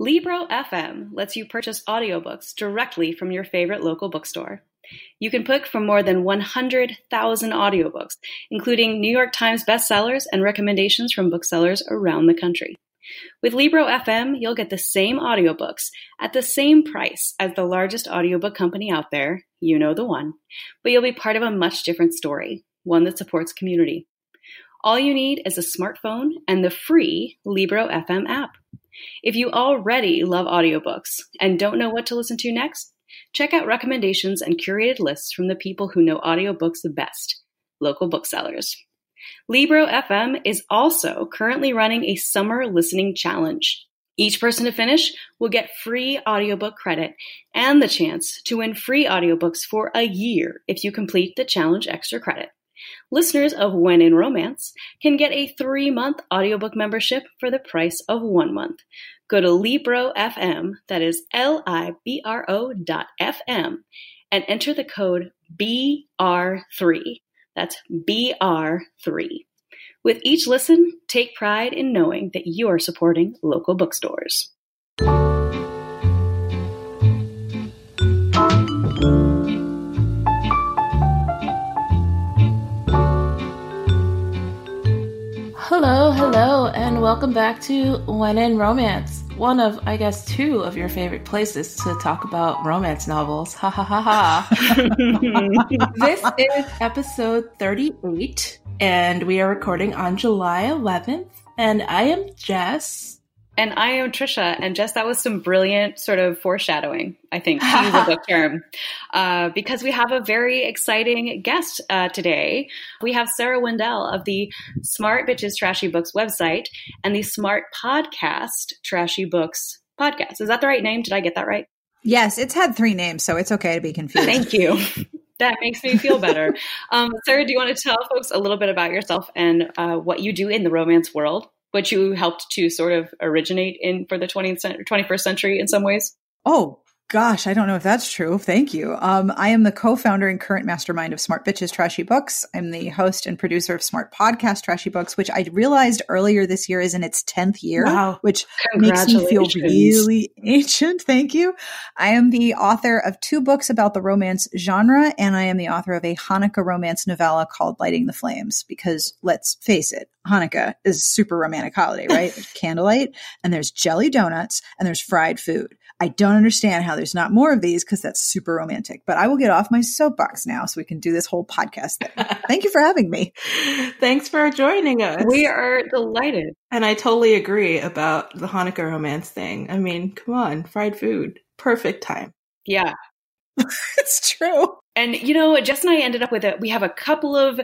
Libro FM lets you purchase audiobooks directly from your favorite local bookstore. You can pick from more than 100,000 audiobooks, including New York Times bestsellers and recommendations from booksellers around the country. With Libro FM, you'll get the same audiobooks at the same price as the largest audiobook company out there, you know the one, but you'll be part of a much different story, one that supports community. All you need is a smartphone and the free Libro FM app. If you already love audiobooks and don't know what to listen to next, check out recommendations and curated lists from the people who know audiobooks the best, local booksellers. Libro FM is also currently running a summer listening challenge. Each person to finish will get free audiobook credit and the chance to win free audiobooks for a year if you complete the challenge extra credit. Listeners of When in Romance can get a three month audiobook membership for the price of one month. Go to Libro FM, that is L I B R O dot FM, and enter the code BR3. That's BR3. With each listen, take pride in knowing that you are supporting local bookstores. Hello, and welcome back to When in Romance, one of, I guess, two of your favorite places to talk about romance novels. Ha ha ha ha. this is episode 38, and we are recording on July 11th. And I am Jess. And I am Trisha. And Jess, that was some brilliant sort of foreshadowing, I think, to use a book term, uh, because we have a very exciting guest uh, today. We have Sarah Wendell of the Smart Bitches Trashy Books website and the Smart Podcast Trashy Books podcast. Is that the right name? Did I get that right? Yes, it's had three names, so it's okay to be confused. Thank you. That makes me feel better. um, Sarah, do you want to tell folks a little bit about yourself and uh, what you do in the romance world? What you helped to sort of originate in for the 20th 21st century in some ways? Oh, Gosh, I don't know if that's true. Thank you. Um, I am the co-founder and current mastermind of Smart Bitches Trashy Books. I'm the host and producer of Smart Podcast Trashy Books, which I realized earlier this year is in its 10th year, Wow. which makes me feel really ancient. Thank you. I am the author of two books about the romance genre, and I am the author of a Hanukkah romance novella called Lighting the Flames, because let's face it, Hanukkah is a super romantic holiday, right? Candlelight, and there's jelly donuts, and there's fried food. I don't understand how there's not more of these because that's super romantic. But I will get off my soapbox now so we can do this whole podcast thing. Thank you for having me. Thanks for joining us. We are delighted. and I totally agree about the Hanukkah romance thing. I mean, come on, fried food. Perfect time. Yeah. it's true. And you know, Jess and I ended up with it. We have a couple of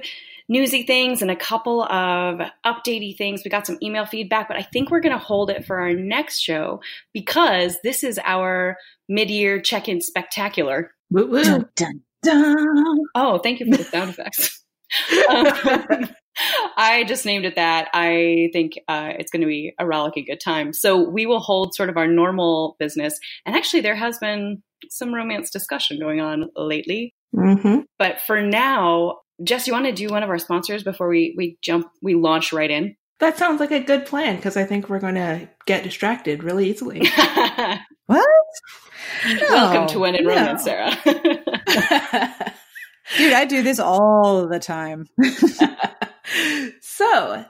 newsy things and a couple of updatey things. We got some email feedback, but I think we're going to hold it for our next show because this is our mid-year check-in spectacular. Woo woo. Dun, dun, dun. Oh, thank you for the sound effects. Um, I just named it that. I think uh, it's going to be a rollicking good time. So we will hold sort of our normal business. And actually, there has been some romance discussion going on lately. Mm-hmm. But for now, Jess, you want to do one of our sponsors before we we jump we launch right in? That sounds like a good plan because I think we're going to get distracted really easily. What? Welcome to When in no. Romance, Sarah. Dude, I do this all the time. so,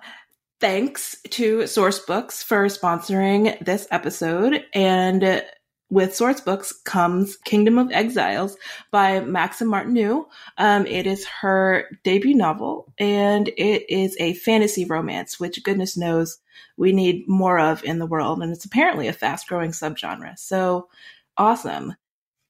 thanks to Sourcebooks for sponsoring this episode. And with source books comes Kingdom of Exiles by Maxym Martineau. Um, it is her debut novel, and it is a fantasy romance, which goodness knows we need more of in the world. And it's apparently a fast growing subgenre. So, awesome.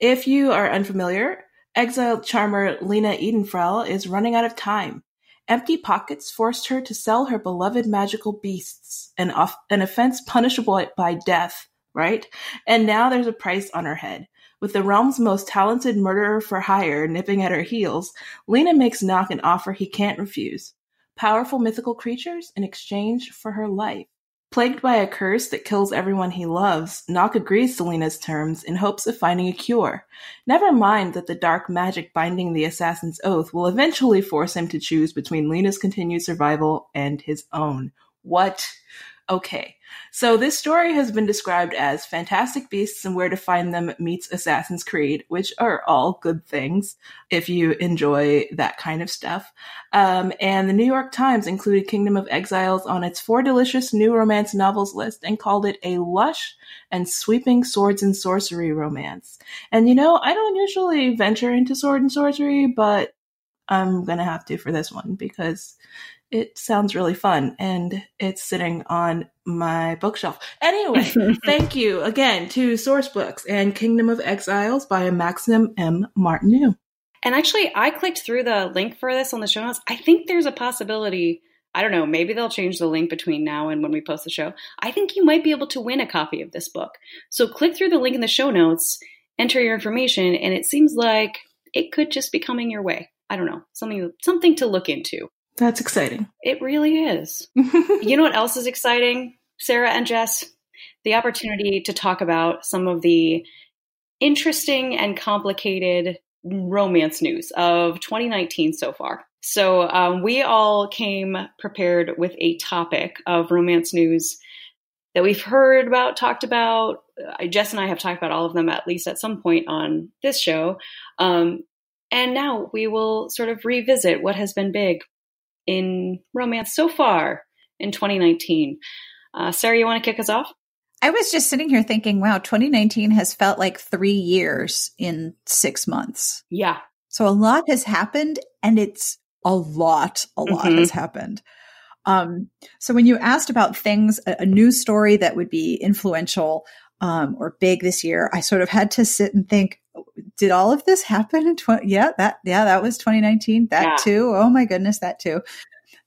If you are unfamiliar, exiled charmer Leena Edenfrell is running out of time, Empty pockets forced her to sell her beloved magical beasts, an, off- an offense punishable by death, right? And now there's a price on her head. With the realm's most talented murderer for hire nipping at her heels, Leena makes Noc an offer he can't refuse. Powerful mythical creatures in exchange for her life. Plagued by a curse that kills everyone he loves, Noc agrees to Leena's terms in hopes of finding a cure. Never mind that the dark magic binding the assassin's oath will eventually force him to choose between Leena's continued survival and his own. What? Okay. So this story has been described as Fantastic Beasts and Where to Find Them meets Assassin's Creed, which are all good things if you enjoy that kind of stuff. Um, and the New York Times included Kingdom of Exiles on its four delicious new romance novels list and called it a lush and sweeping swords and sorcery romance. And you know, I don't usually venture into sword and sorcery, but I'm gonna have to for this one because it sounds really fun and it's sitting on my bookshelf. Anyway, thank you again to Source Books and Kingdom of Exiles by Maxym M. Martineau. And actually, I clicked through the link for this on the show notes. I think there's a possibility. I don't know, maybe they'll change the link between now and when we post the show. I think you might be able to win a copy of this book. So click through the link in the show notes, enter your information, and it seems like it could just be coming your way. I don't know, something something to look into. That's exciting. It really is. you know what else is exciting, Sarah and Jess? The opportunity to talk about some of the interesting and complicated romance news of 2019 so far. So, um, we all came prepared with a topic of romance news that we've heard about, talked about. Uh, Jess and I have talked about all of them at least at some point on this show. Um, and now we will sort of revisit what has been big in romance so far in 2019. Uh, Sarah, you want to kick us off? I was just sitting here thinking, wow, 2019 has felt like three years in six months. Yeah. So a lot has happened, and it's a lot, a lot mm-hmm. has happened. Um, so when you asked about things, a, a news story that would be influential um, or big this year, I sort of had to sit and think, did all of this happen in 20 yeah that yeah that was 2019 that yeah. too. Oh my goodness that too.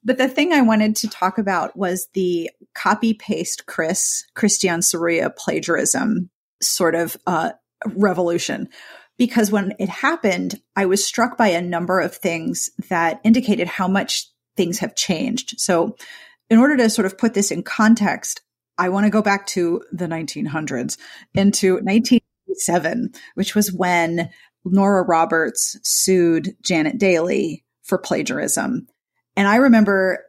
But the thing i wanted to talk about was the copy paste chris Cristiane Serruya plagiarism sort of uh, revolution. Because when it happened i was struck by a number of things that indicated how much things have changed. So in order to sort of put this in context I want to go back to the 1900s into 1987, which was when Nora Roberts sued Janet Dailey for plagiarism. And I remember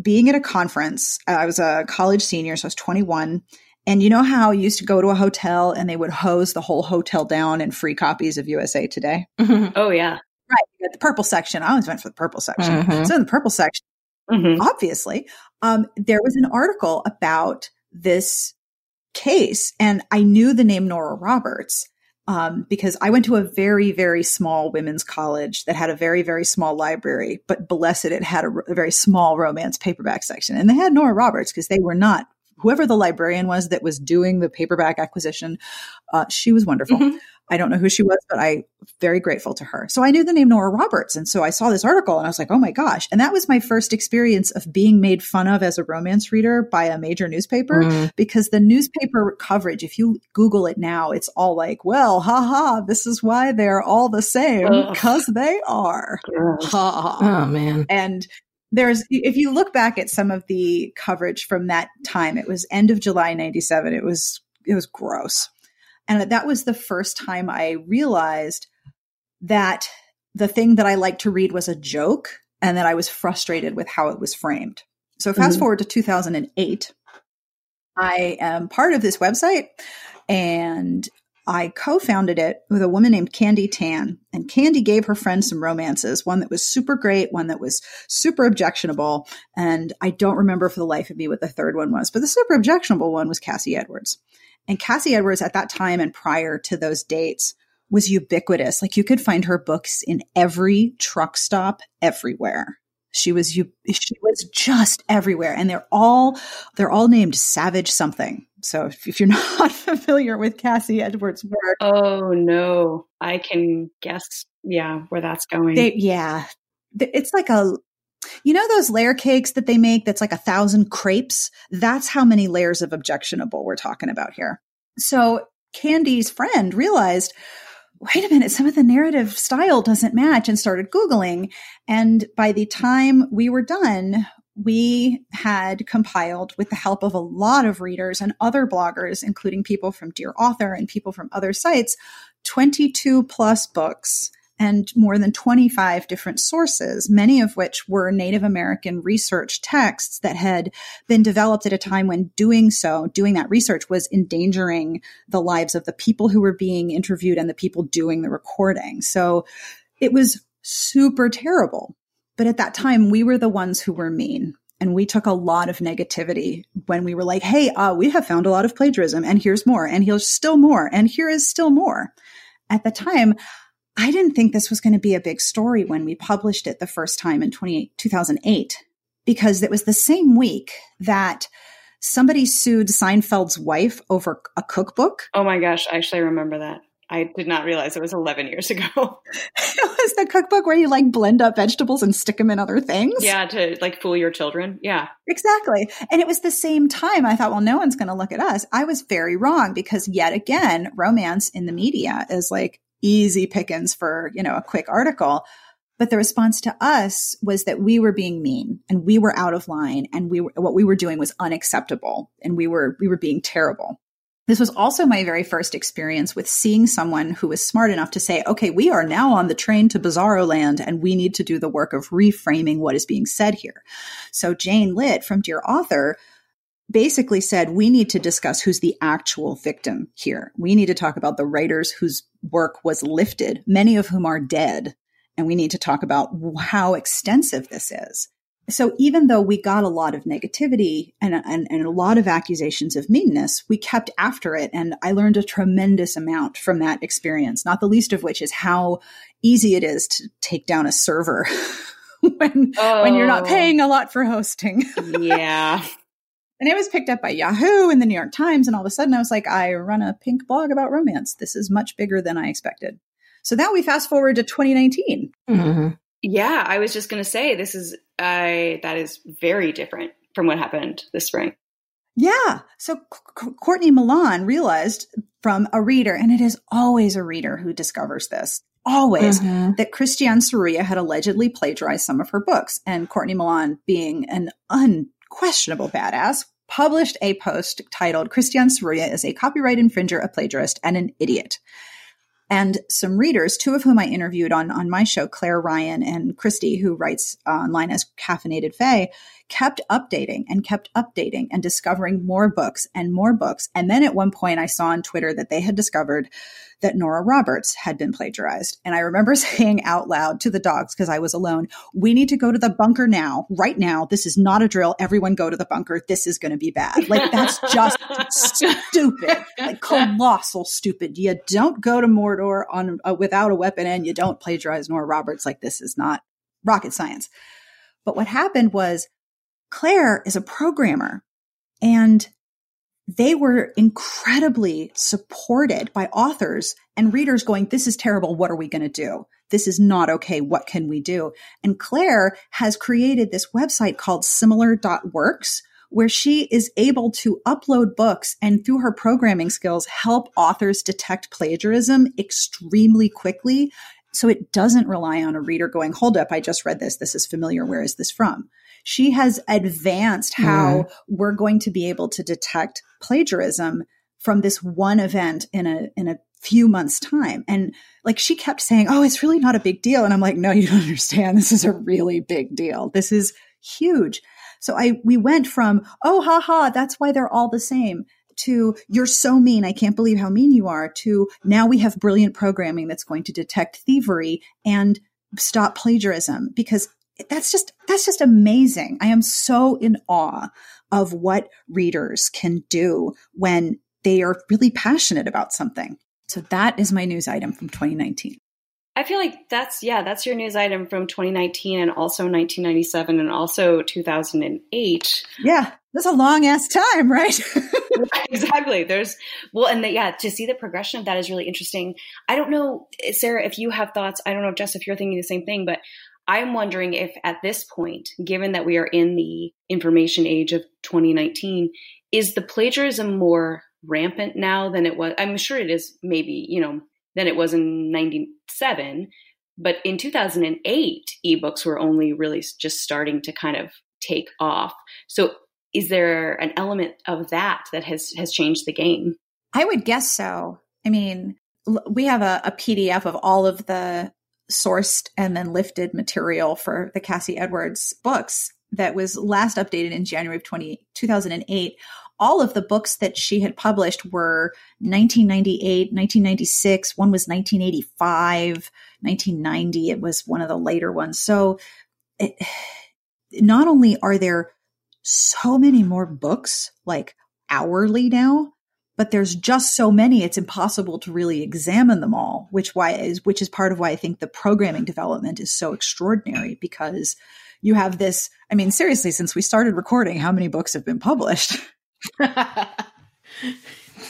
being at a conference. I was a college senior, so I was 21. And you know how you used to go to a hotel and they would hose the whole hotel down in free copies of USA Today? Mm-hmm. Oh, yeah. Right. At the purple section. I always went for the purple section. Mm-hmm. So in the purple section, mm-hmm. obviously, um, there was an article about this case. And I knew the name Nora Roberts um, because I went to a very, very small women's college that had a very, very small library, but blessed it had a, very small romance paperback section. And they had Nora Roberts because they were not, whoever the librarian was that was doing the paperback acquisition, uh, she was wonderful. Mm-hmm. I don't know who she was, but I very grateful to her. So I knew the name Nora Roberts. And so I saw this article and I was like, oh my gosh. And that was my first experience of being made fun of as a romance reader by a major newspaper mm. because the newspaper coverage, if you Google it now, it's all like, well, haha, this is why they're all the same because they are. Ha. Oh man. And there's if you look back at some of the coverage from that time, it was end of July 97. It was it was gross. And that was the first time I realized that the thing that I liked to read was a joke and that I was frustrated with how it was framed. So fast mm-hmm. forward to 2008. I am part of this website and I co founded it with a woman named Candy Tan. And Candy gave her friend some romances, one that was super great, one that was super objectionable. And I don't remember for the life of me what the third one was, but the super objectionable one was Cassie Edwards. And Cassie Edwards at that time and prior to those dates was ubiquitous. Like you could find her books in every truck stop everywhere. She was she was just everywhere and they're all they're all named Savage something. So if, if you're not familiar with Cassie Edwards' work, oh no, I can guess yeah, where that's going. They, yeah. It's like a You know those layer cakes that they make that's like a thousand crepes? That's how many layers of objectionable we're talking about here. So Candy's friend realized, wait a minute, some of the narrative style doesn't match and started Googling. And by the time we were done, we had compiled with the help of a lot of readers and other bloggers, including people from Dear Author and people from other sites, 22 plus books and more than 25 different sources, many of which were Native American research texts that had been developed at a time when doing so, doing that research was endangering the lives of the people who were being interviewed and the people doing the recording. So it was super terrible. But at that time, we were the ones who were mean. And we took a lot of negativity when we were like, hey, uh, we have found a lot of plagiarism, and here's more, and here's still more, and here is still more. At the time, I didn't think this was going to be a big story when we published it the first time in 2008, because it was the same week that somebody sued Seinfeld's wife over a cookbook. Oh my gosh, I actually remember that. I did not realize it was 11 years ago. it was the cookbook where you like blend up vegetables and stick them in other things. Yeah, to like fool your children. Yeah. Exactly. And it was the same time I thought, well, no one's going to look at us. I was very wrong because yet again, romance in the media is like easy pickings for, you know, a quick article. But the response to us was that we were being mean and we were out of line and we were, what we were doing was unacceptable and we were, we were being terrible. This was also my very first experience with seeing someone who was smart enough to say, okay, we are now on the train to Bizarro Land and we need to do the work of reframing what is being said here. So Jane Litte from Dear Author basically said, we need to discuss who's the actual victim here. We need to talk about the writers whose work was lifted, many of whom are dead. And we need to talk about how extensive this is so even though we got a lot of negativity and, and, and, a lot of accusations of meanness, we kept after it. And I learned a tremendous amount from that experience, not the least of which is how easy it is to take down a server when, oh. when you're not oh. paying a lot for hosting. yeah. And it was picked up by Yahoo and the New York Times. And all of a sudden I was like, I run a pink blog about romance. This is much bigger than I expected. So now we fast forward to 2019. Mm-hmm. Yeah, I was just going to say this is uh, that is very different from what happened this spring. Yeah. So C- Courtney Milan realized from a reader, and it is always a reader who discovers this, always, mm-hmm. that Cristiane Serruya had allegedly plagiarized some of her books. And Courtney Milan, being an unquestionable badass, published a post titled Cristiane Serruya is a copyright infringer, a plagiarist, and an idiot and some readers, two of whom I interviewed on, on my show, Claire Ryan and Christy, who writes uh, online as Caffeinated Fae, kept updating and kept updating and discovering more books and more books. And then at one point, I saw on Twitter that they had discovered that Nora Roberts had been plagiarized. And I remember saying out loud to the dogs, because I was alone, we need to go to the bunker now, right now. This is not a drill. Everyone go to the bunker. This is going to be bad. Like, that's just stupid, like colossal stupid. You don't go to Mordor on uh, without a weapon and you don't plagiarize Nora Roberts. Like, this is not rocket science. But what happened was Claire is a programmer and they were incredibly supported by authors and readers going, This is terrible. What are we going to do? This is not okay. What can we do? And Claire has created this website called similar.works where she is able to upload books and through her programming skills help authors detect plagiarism extremely quickly. So it doesn't rely on a reader going, hold up, I just read this. This is familiar. Where is this from? She has advanced how mm. we're going to be able to detect plagiarism from this one event in a in a few months time. And like she kept saying oh it's really not a big deal. And i'm like no you don't understand. This is a really big deal. This is huge. So i we went from oh ha ha that's why they're all the same to you're so mean. I can't believe how mean you are to now we have brilliant programming that's going to detect thievery and stop plagiarism. Because that's just that's just amazing. I am so in awe of what readers can do when they are really passionate about something. So that is my news item from 2019. I feel like that's yeah, that's your news item from 2019 and also 1997 and also 2008. Yeah, that's a long ass time, right? exactly. There's well, and the, yeah, to see the progression of that is really interesting. I don't know, Sarah, if you have thoughts. I don't know, Jess, if you're thinking the same thing, but I'm wondering if at this point, given that we are in the information age of 2019, is the plagiarism more rampant now than it was? I'm sure it is maybe, you know, than it was in 97. But in 2008, ebooks were only really just starting to kind of take off. So is there an element of that that has has changed the game? I would guess so. I mean, we have a, a PDF of all of the sourced and then lifted material for the Cassie Edwards books that was last updated in January of 20, 2008. All of the books that she had published were 1998, 1996. One was 1985, 1990. It was one of the later ones. So it, not only are there so many more books like hourly now, but there's just so many it's impossible to really examine them all which why is which is part of why i think the programming development is so extraordinary because you have this i mean seriously since we started recording how many books have been published?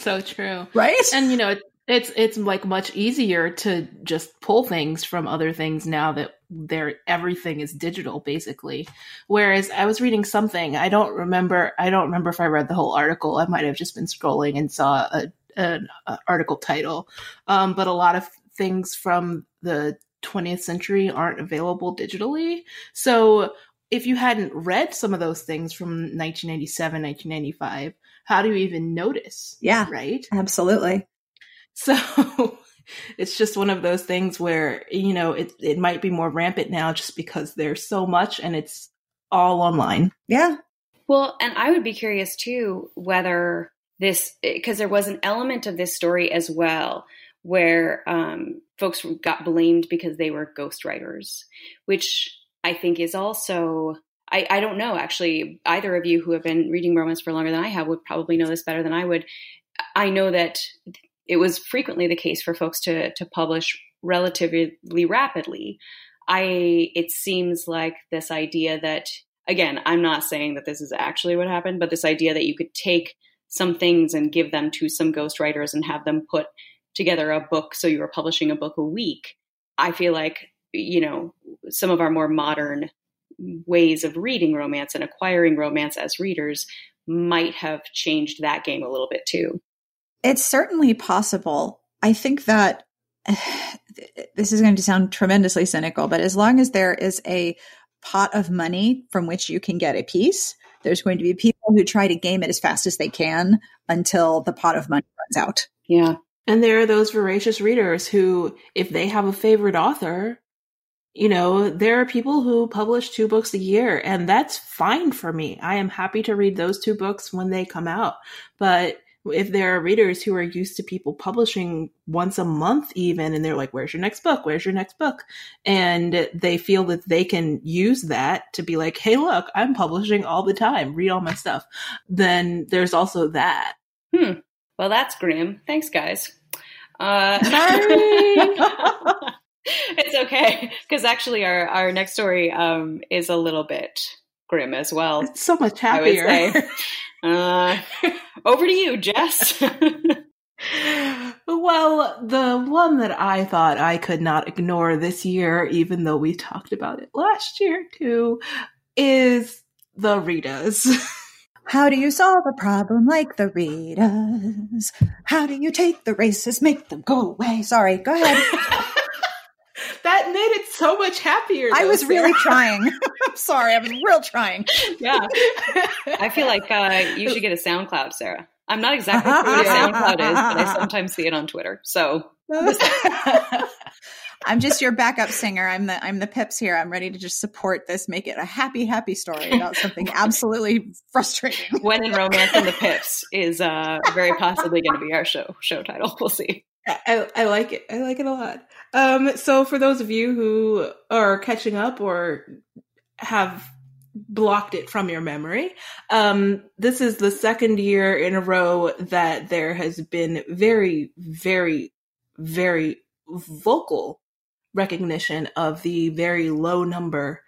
So true. Right? And you know it, it's it's like much easier to just pull things from other things now that there everything is digital basically. Whereas I was reading something, I don't remember I don't remember if I read the whole article. I might have just been scrolling and saw a, an article title. Um, but a lot of things from the 20th century aren't available digitally. So if you hadn't read some of those things from 1997, 1995, how do you even notice? Yeah. Right? Absolutely. So it's just one of those things where, you know, it, it might be more rampant now just because there's so much and it's all online. Yeah. Well, and I would be curious too whether this, because there was an element of this story as well where um, folks got blamed because they were ghostwriters, which I think is also I, I, don't know actually either of you who have been reading romance for longer than I have would probably know this better than I would. I know that it was frequently the case for folks to to publish relatively rapidly. I it seems like this idea that again, I'm not saying that this is actually what happened, but this idea that you could take some things and give them to some ghostwriters and have them put together a book so you were publishing a book a week. I feel like, you know, some of our more modern ways of reading romance and acquiring romance as readers might have changed that game a little bit too. It's certainly possible. I think that this is going to sound tremendously cynical, but as long as there is a pot of money from which you can get a piece, there's going to be people who try to game it as fast as they can until the pot of money runs out. Yeah. And there are those voracious readers who, if they have a favorite author, you know, there are people who publish two books a year, and that's fine for me. I am happy to read those two books when they come out. But if there are readers who are used to people publishing once a month even and they're like where's your next book? Where's your next book? And they feel that they can use that to be like hey look i'm publishing all the time. Read all my stuff. Then there's also that. Hmm. Well that's grim. Thanks guys. Uh sorry. It's okay because actually our our next story um is a little bit grim as well. It's so much happier uh, over to you, Jess. well, the one that I thought I could not ignore this year, even though we talked about it last year too, is the Ritas. How do you solve a problem like the Ritas? How do you take the racists, make them go away? Sorry, go ahead. That made it so much happier. Though, I was Sarah. really trying. I'm sorry, I was real trying. Yeah, I feel like uh, you should get a SoundCloud, Sarah. I'm not exactly sure what a SoundCloud is, but I sometimes see it on Twitter. So. I'm just your backup singer. I'm the I'm the pips here. I'm ready to just support this, make it a happy, happy story about something absolutely frustrating. When in romance and the pips is uh, very possibly going to be our show show title. We'll see. I, I like it. I like it a lot. Um, so for those of you who are catching up or have blocked it from your memory, um, this is the second year in a row that there has been very, very, very vocal recognition of the very low number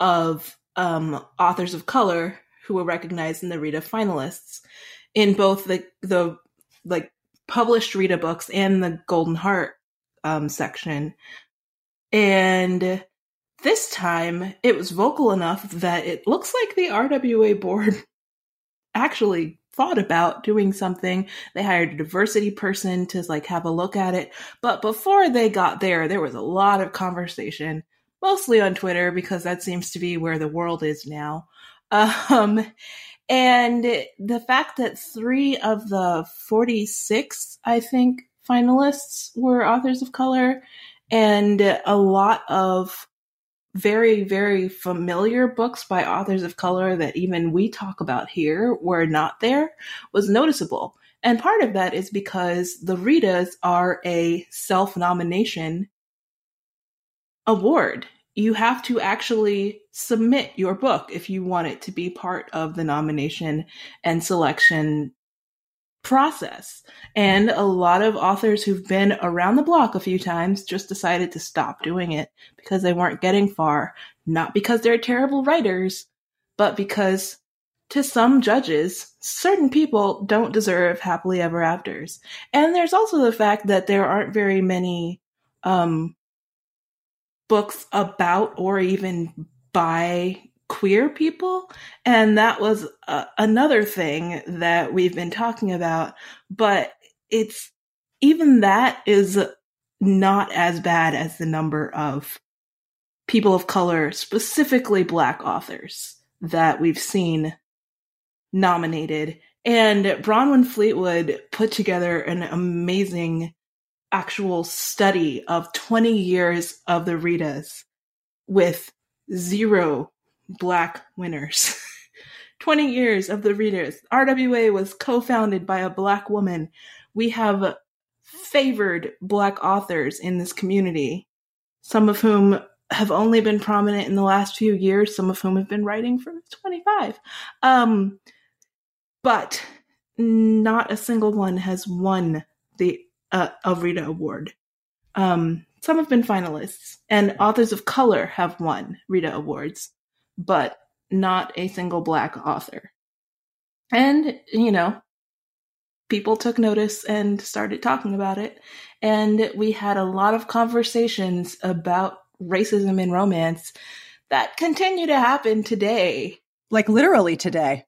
of um, authors of color who were recognized in the Rita finalists in both the the like published Rita books and the Golden Heart um, section. And this time it was vocal enough that it looks like the RWA board actually thought about doing something. They hired a diversity person to like have a look at it. But before they got there, there was a lot of conversation, mostly on Twitter because that seems to be where the world is now. Um, and the fact that three of the 46, I think, finalists were authors of color and a lot of very, very familiar books by authors of color that even we talk about here were not there was noticeable. And part of that is because the Ritas are a self nomination award. You have to actually submit your book if you want it to be part of the nomination and selection process. And a lot of authors who've been around the block a few times just decided to stop doing it because they weren't getting far. Not because they're terrible writers, but because to some judges, certain people don't deserve happily ever afters. And there's also the fact that there aren't very many um, books about or even by queer people. And that was uh, another thing that we've been talking about. But it's even that is not as bad as the number of people of color, specifically black authors that we've seen nominated. And Bronwyn Fleetwood put together an amazing actual study of 20 years of the Ritas with zero black winners. 20 years of the Ritas. RWA was co founded by a black woman. We have favored black authors in this community, some of whom have only been prominent in the last few years, some of whom have been writing for 25. Um, but not a single one has won the uh, Rita Award. Um, some have been finalists, and authors of color have won Rita Awards but not a single black author. And, you know, people took notice and started talking about it. And we had a lot of conversations about racism in romance that continue to happen today. Like literally today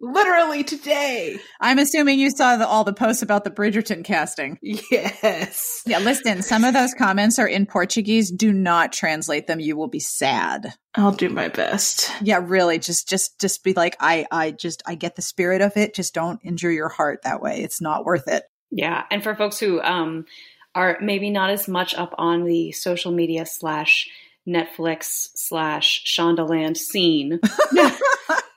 literally today. I'm assuming you saw the, all the posts about the Bridgerton casting. Yes. Yeah, listen, some of those comments are in Portuguese. Do not translate them. You will be sad. I'll do my best. Yeah, really. Just just just be like I I just I get the spirit of it. Just don't injure your heart that way. It's not worth it. Yeah, and for folks who um are maybe not as much up on the social media slash Netflix slash Shondaland scene.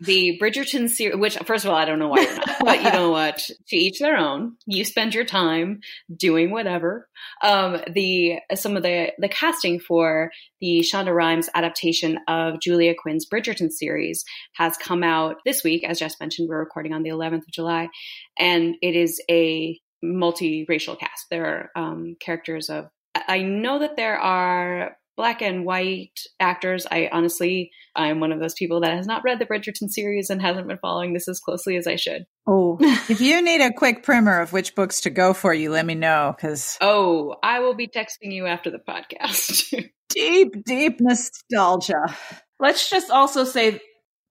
the Bridgerton series, which first of all, I don't know why you're not, but you know what? To each their own. You spend your time doing whatever. Um, the some of the the casting for the Shonda Rhimes adaptation of Julia Quinn's Bridgerton series has come out this week. As Jess mentioned, we're recording on the 11th of July, and it is a multiracial cast. There are um, characters of. I know that there are black and white actors. I honestly, I'm one of those people that has not read the Bridgerton series and hasn't been following this as closely as I should. Oh, if you need a quick primer of which books to go for, you let me know because. Oh, I will be texting you after the podcast. deep, deep nostalgia. Let's just also say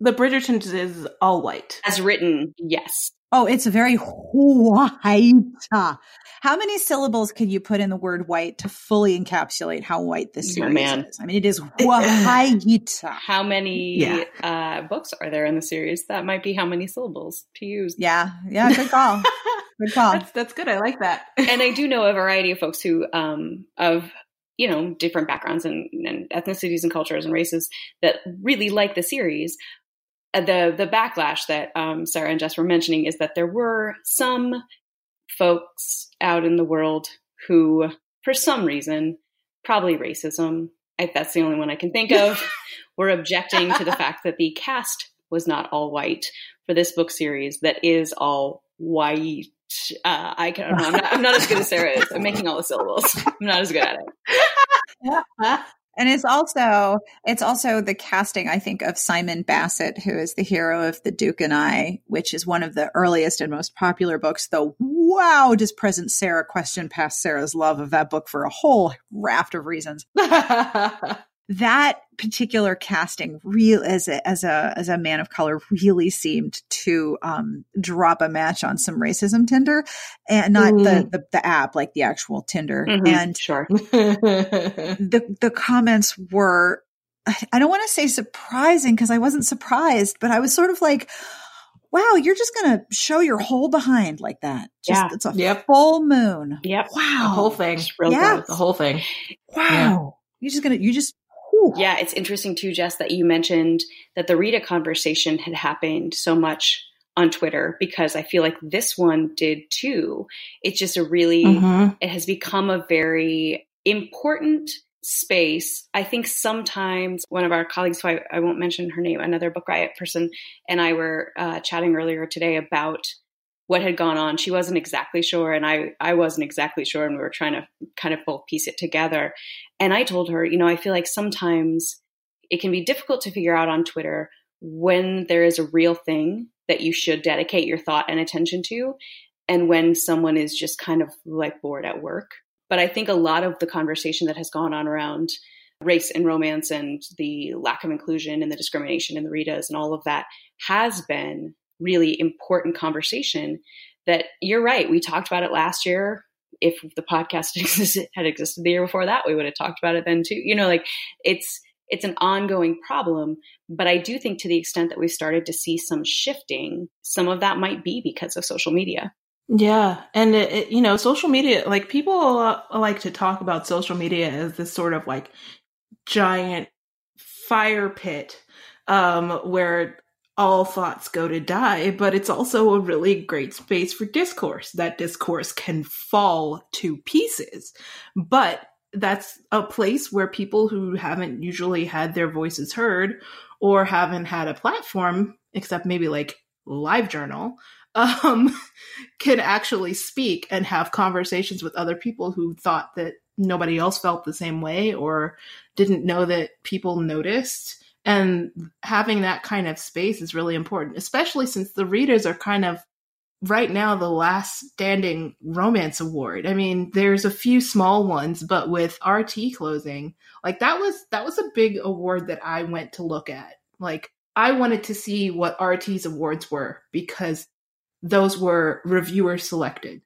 the Bridgerton is all white. As written, yes. Oh, it's very white. How many syllables can you put in the word white to fully encapsulate how white this series oh, is? I mean, it is white. how many yeah. uh, books are there in the series? That might be how many syllables to use. Yeah, yeah, good call. good call. That's, that's good. I like that. and I do know a variety of folks who, um, of you know, different backgrounds and, and ethnicities and cultures and races that really like the series, the the backlash that um, Sarah and Jess were mentioning is that there were some folks out in the world who, for some reason, probably racism, I, that's the only one I can think of, were objecting to the fact that the cast was not all white for this book series that is all white. Uh, I can, I'm not, I'm not as good as Sarah is. I'm making all the syllables. I'm not as good at it. And it's also it's also the casting, I think, of Simon Basset, who is the hero of The Duke and I, which is one of the earliest and most popular books. Though, wow, does present Sarah question past Sarah's love of that book for a whole raft of reasons. that particular casting real as a, as a as a man of color really seemed to um, drop a match on some racism Tinder and not mm. the, the, the app like the actual Tinder mm-hmm. and sure the the comments were I don't want to say surprising because I wasn't surprised but I was sort of like wow you're just going to show your whole behind like that just yeah. it's a yep. full moon yep wow the whole thing yeah. the whole thing wow yeah. you're just going to you just yeah, it's interesting too, Jess, that you mentioned that the Rita conversation had happened so much on Twitter because I feel like this one did too. It's just a really, mm-hmm. it has become a very important space. I think sometimes one of our colleagues, who I, I won't mention her name, another Book Riot person, and I were uh, chatting earlier today about what had gone on. She wasn't exactly sure, and I I wasn't exactly sure, and we were trying to kind of both piece it together. And I told her, you know, I feel like sometimes it can be difficult to figure out on Twitter when there is a real thing that you should dedicate your thought and attention to, and when someone is just kind of like bored at work. But I think a lot of the conversation that has gone on around race and romance and the lack of inclusion and the discrimination in the Ritas and all of that has been really important conversation that you're right. We talked about it last year. If the podcast had existed the year before that, we would have talked about it then too. You know, like it's it's an ongoing problem. But I do think to the extent that we've started to see some shifting, some of that might be because of social media. Yeah, and it, it, you know, social media like people like to talk about social media as this sort of like giant fire pit um, where all thoughts go to die, but it's also a really great space for discourse. That discourse can fall to pieces, but that's a place where people who haven't usually had their voices heard or haven't had a platform, except maybe like LiveJournal, um, can actually speak and have conversations with other people who thought that nobody else felt the same way or didn't know that people noticed and having that kind of space is really important, especially since the readers are kind of right now the last standing romance award. I mean, there's a few small ones, but with RT closing, like that was that was a big award that I went to look at. Like I wanted to see what RT's awards were because those were reviewer selected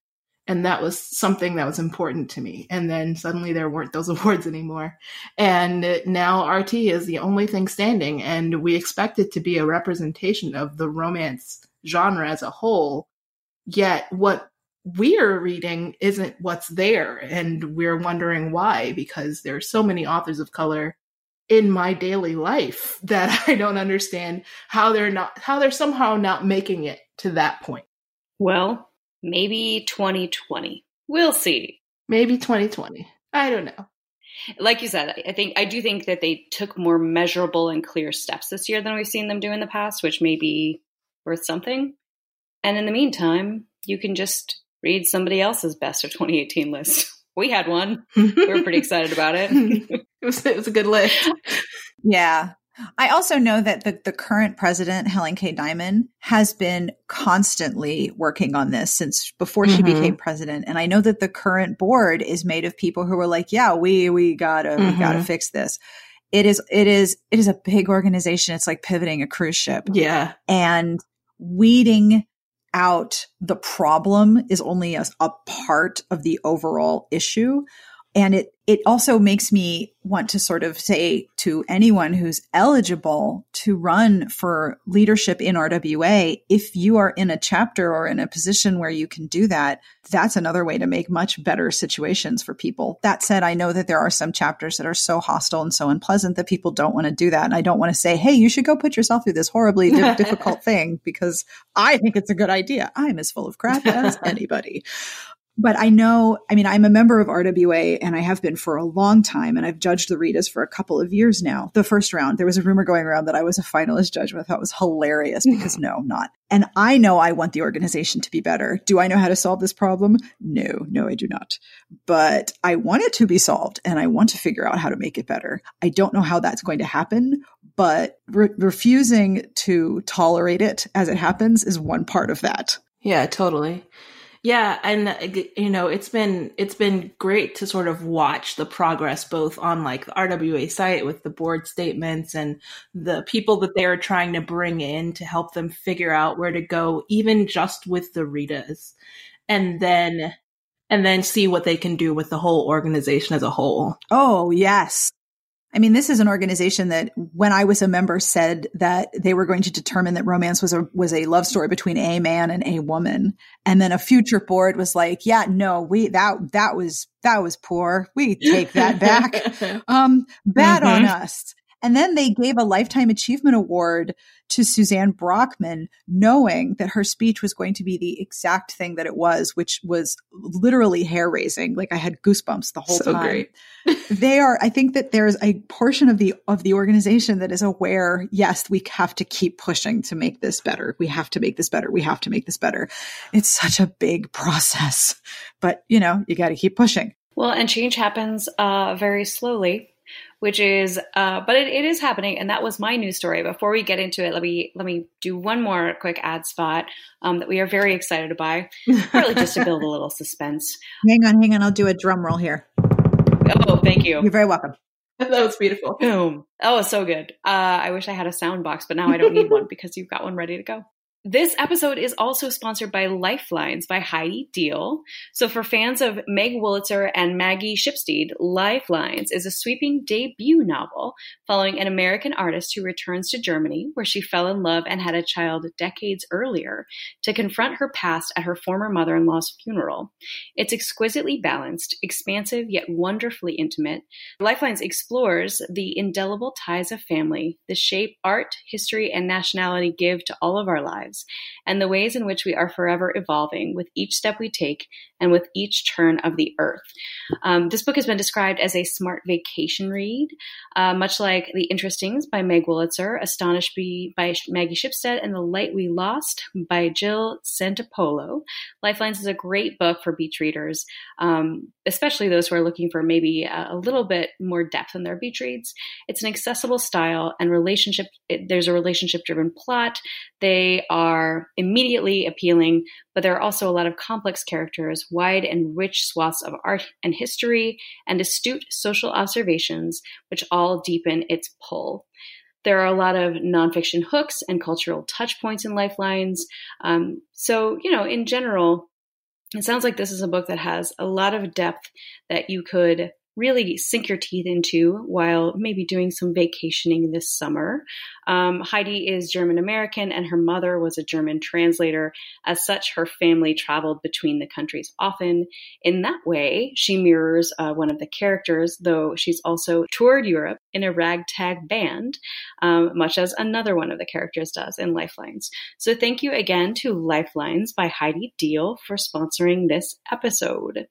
and that was something that was important to me. And then suddenly there weren't those awards anymore. And now rt is the only thing standing and we expect it to be a representation of the romance genre as a whole. Yet what we're reading isn't what's there and we're wondering why because there's so many authors of color in my daily life that i don't understand how they're not how they're somehow not making it to that point. Well maybe 2020. We'll see. Maybe 2020. I don't know. Like you said, I think I do think that they took more measurable and clear steps this year than we've seen them do in the past, which may be worth something. And in the meantime, you can just read somebody else's best of 2018 list. We had one. we were pretty excited about it. it, was, it was a good list. Yeah. I also know that the, the current president, HelenKay Dimon, has been constantly working on this since before she mm-hmm. became president. And I know that the current board is made of people who are like, yeah, we, we gotta, mm-hmm. we gotta fix this. It is, it is, it is a big organization. It's like pivoting a cruise ship. Yeah. And weeding out the problem is only a, a part of the overall issue. And it, it also makes me want to sort of say to anyone who's eligible to run for leadership in RWA, if you are in a chapter or in a position where you can do that, that's another way to make much better situations for people. That said, I know that there are some chapters that are so hostile and so unpleasant that people don't want to do that. And I don't want to say, hey, you should go put yourself through this horribly difficult thing because I think it's a good idea. I'm as full of crap as anybody but I know, I mean, I'm a member of RWA and I have been for a long time and I've judged the Ritas for a couple of years now. The first round, there was a rumor going around that I was a finalist judge, which I thought was hilarious because no, I'm not. And I know I want the organization to be better. Do I know how to solve this problem? No, no, I do not. But I want it to be solved and I want to figure out how to make it better. I don't know how that's going to happen, but re- refusing to tolerate it as it happens is one part of that. Yeah, totally. Yeah, and uh, you know, it's been it's been great to sort of watch the progress both on like the RWA site with the board statements and the people that they are trying to bring in to help them figure out where to go even just with the Ritas. And then and then see what they can do with the whole organization as a whole. Oh, yes. I mean, this is an organization that when I was a member said that they were going to determine that romance was a was a love story between a man and a woman. And then a future board was like, yeah, no, we that that was that was poor. We take that back. um bad mm-hmm. on us. And then they gave a lifetime achievement award to Suzanne Brockmann, knowing that her speech was going to be the exact thing that it was, which was literally hair raising. Like I had goosebumps the whole so time. Great. they are, I think that there's a portion of the, of the organization that is aware, yes, we have to keep pushing to make this better. We have to make this better. We have to make this better. It's such a big process, but you know, you got to keep pushing. Well, and change happens uh, very slowly which is uh, but it, it is happening and that was my news story. Before we get into it let me let me do one more quick ad spot um, that we are very excited to buy really just to build a little suspense. Hang on hang on i'll do a drum roll here. Oh thank you. You're very welcome. That was beautiful. Boom. Oh so good. Uh, i wish i had a sound box but now i don't need one because you've got one ready to go this episode is also sponsored by Lifelines by Heidi Diehl. So, for fans of Meg Wolitzer and Maggie Shipstead, Lifelines is a sweeping debut novel following an American artist who returns to Germany, where she fell in love and had a child decades earlier, to confront her past at her former mother in law's funeral. It's exquisitely balanced, expansive, yet wonderfully intimate. Lifelines explores the indelible ties of family, the shape art, history, and nationality give to all of our lives and the ways in which we are forever evolving with each step we take and with each turn of the earth. Um, this book has been described as a smart vacation read, uh, much like The Interestings by Meg Wolitzer, Astonish Me by Maggie Shipstead, and The Light We Lost by Jill Santopolo. Lifelines is a great book for beach readers, um, especially those who are looking for maybe a, a, little bit more depth in their beach reads. It's an accessible style and relationship. It, there's a relationship driven plot. They are immediately appealing, but there are also a lot of complex characters, wide and rich swaths of art and history, and astute social observations, which all deepen its pull. There are a lot of nonfiction hooks and cultural touch points in Lifelines. Um, so, you know, in general, it sounds like this is a book that has a lot of depth that you could really sink your teeth into while maybe doing some vacationing this summer. Um, Heidi is German American and her mother was a German translator. As such, her family traveled between the countries often. In that way, she mirrors uh, one of the characters, though she's also toured Europe in a ragtag band, um, much as another one of the characters does in Lifelines. So thank you again to Lifelines by Heidi Diehl for sponsoring this episode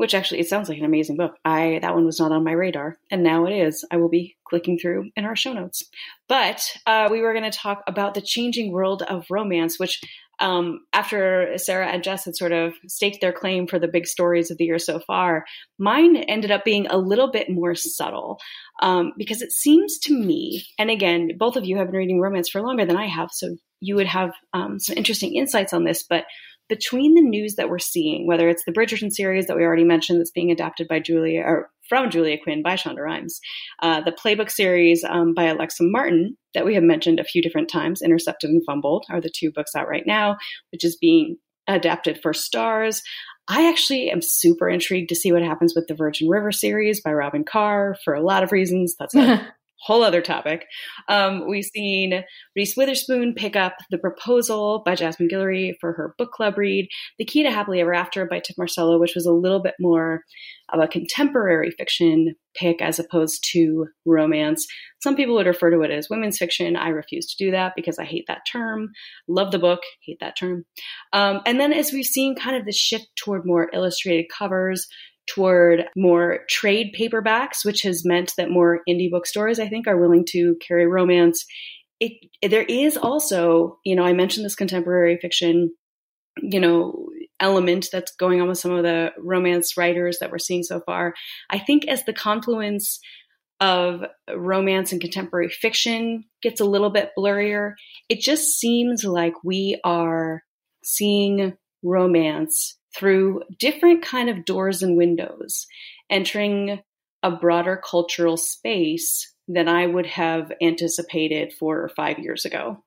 which actually it sounds like an amazing book. I that one was not on my radar, and now it is. I will be clicking through in our show notes. But uh, we were going to talk about the changing world of romance, which um, after Sarah and Jess had sort of staked their claim for the big stories of the year so far, mine ended up being a little bit more subtle um, because it seems to me, and again, both of you have been reading romance for longer than I have, so you would have um, some interesting insights on this, but between the news that we're seeing, whether it's the Bridgerton series that we already mentioned that's being adapted by Julia or from Julia Quinn by Shonda Rhimes, uh, the playbook series um, by Alexa Martin that we have mentioned a few different times, Intercepted and Fumbled, are the two books out right now, which is being adapted for Starz. I actually am super intrigued to see what happens with the Virgin River series by Robyn Carr for a lot of reasons. That's a whole other topic. Um, we've seen Reese Witherspoon pick up The Proposal by Jasmine Guillory for her book club read, The Key to Happily Ever After by Tif Marcelo, which was a little bit more of a contemporary fiction pick as opposed to romance. Some people would refer to it as women's fiction. I refuse to do that because I hate that term. Love the book, hate that term. Um, and then as we've seen kind of the shift toward more illustrated covers, toward more trade paperbacks, which has meant that more indie bookstores, I think, are willing to carry romance. It, there is also, you know, I mentioned this contemporary fiction, you know, element that's going on with some of the romance writers that we're seeing so far. I think as the confluence of romance and contemporary fiction gets a little bit blurrier, it just seems like we are seeing romance through different kind of doors and windows, entering a broader cultural space than I would have anticipated four or five years ago.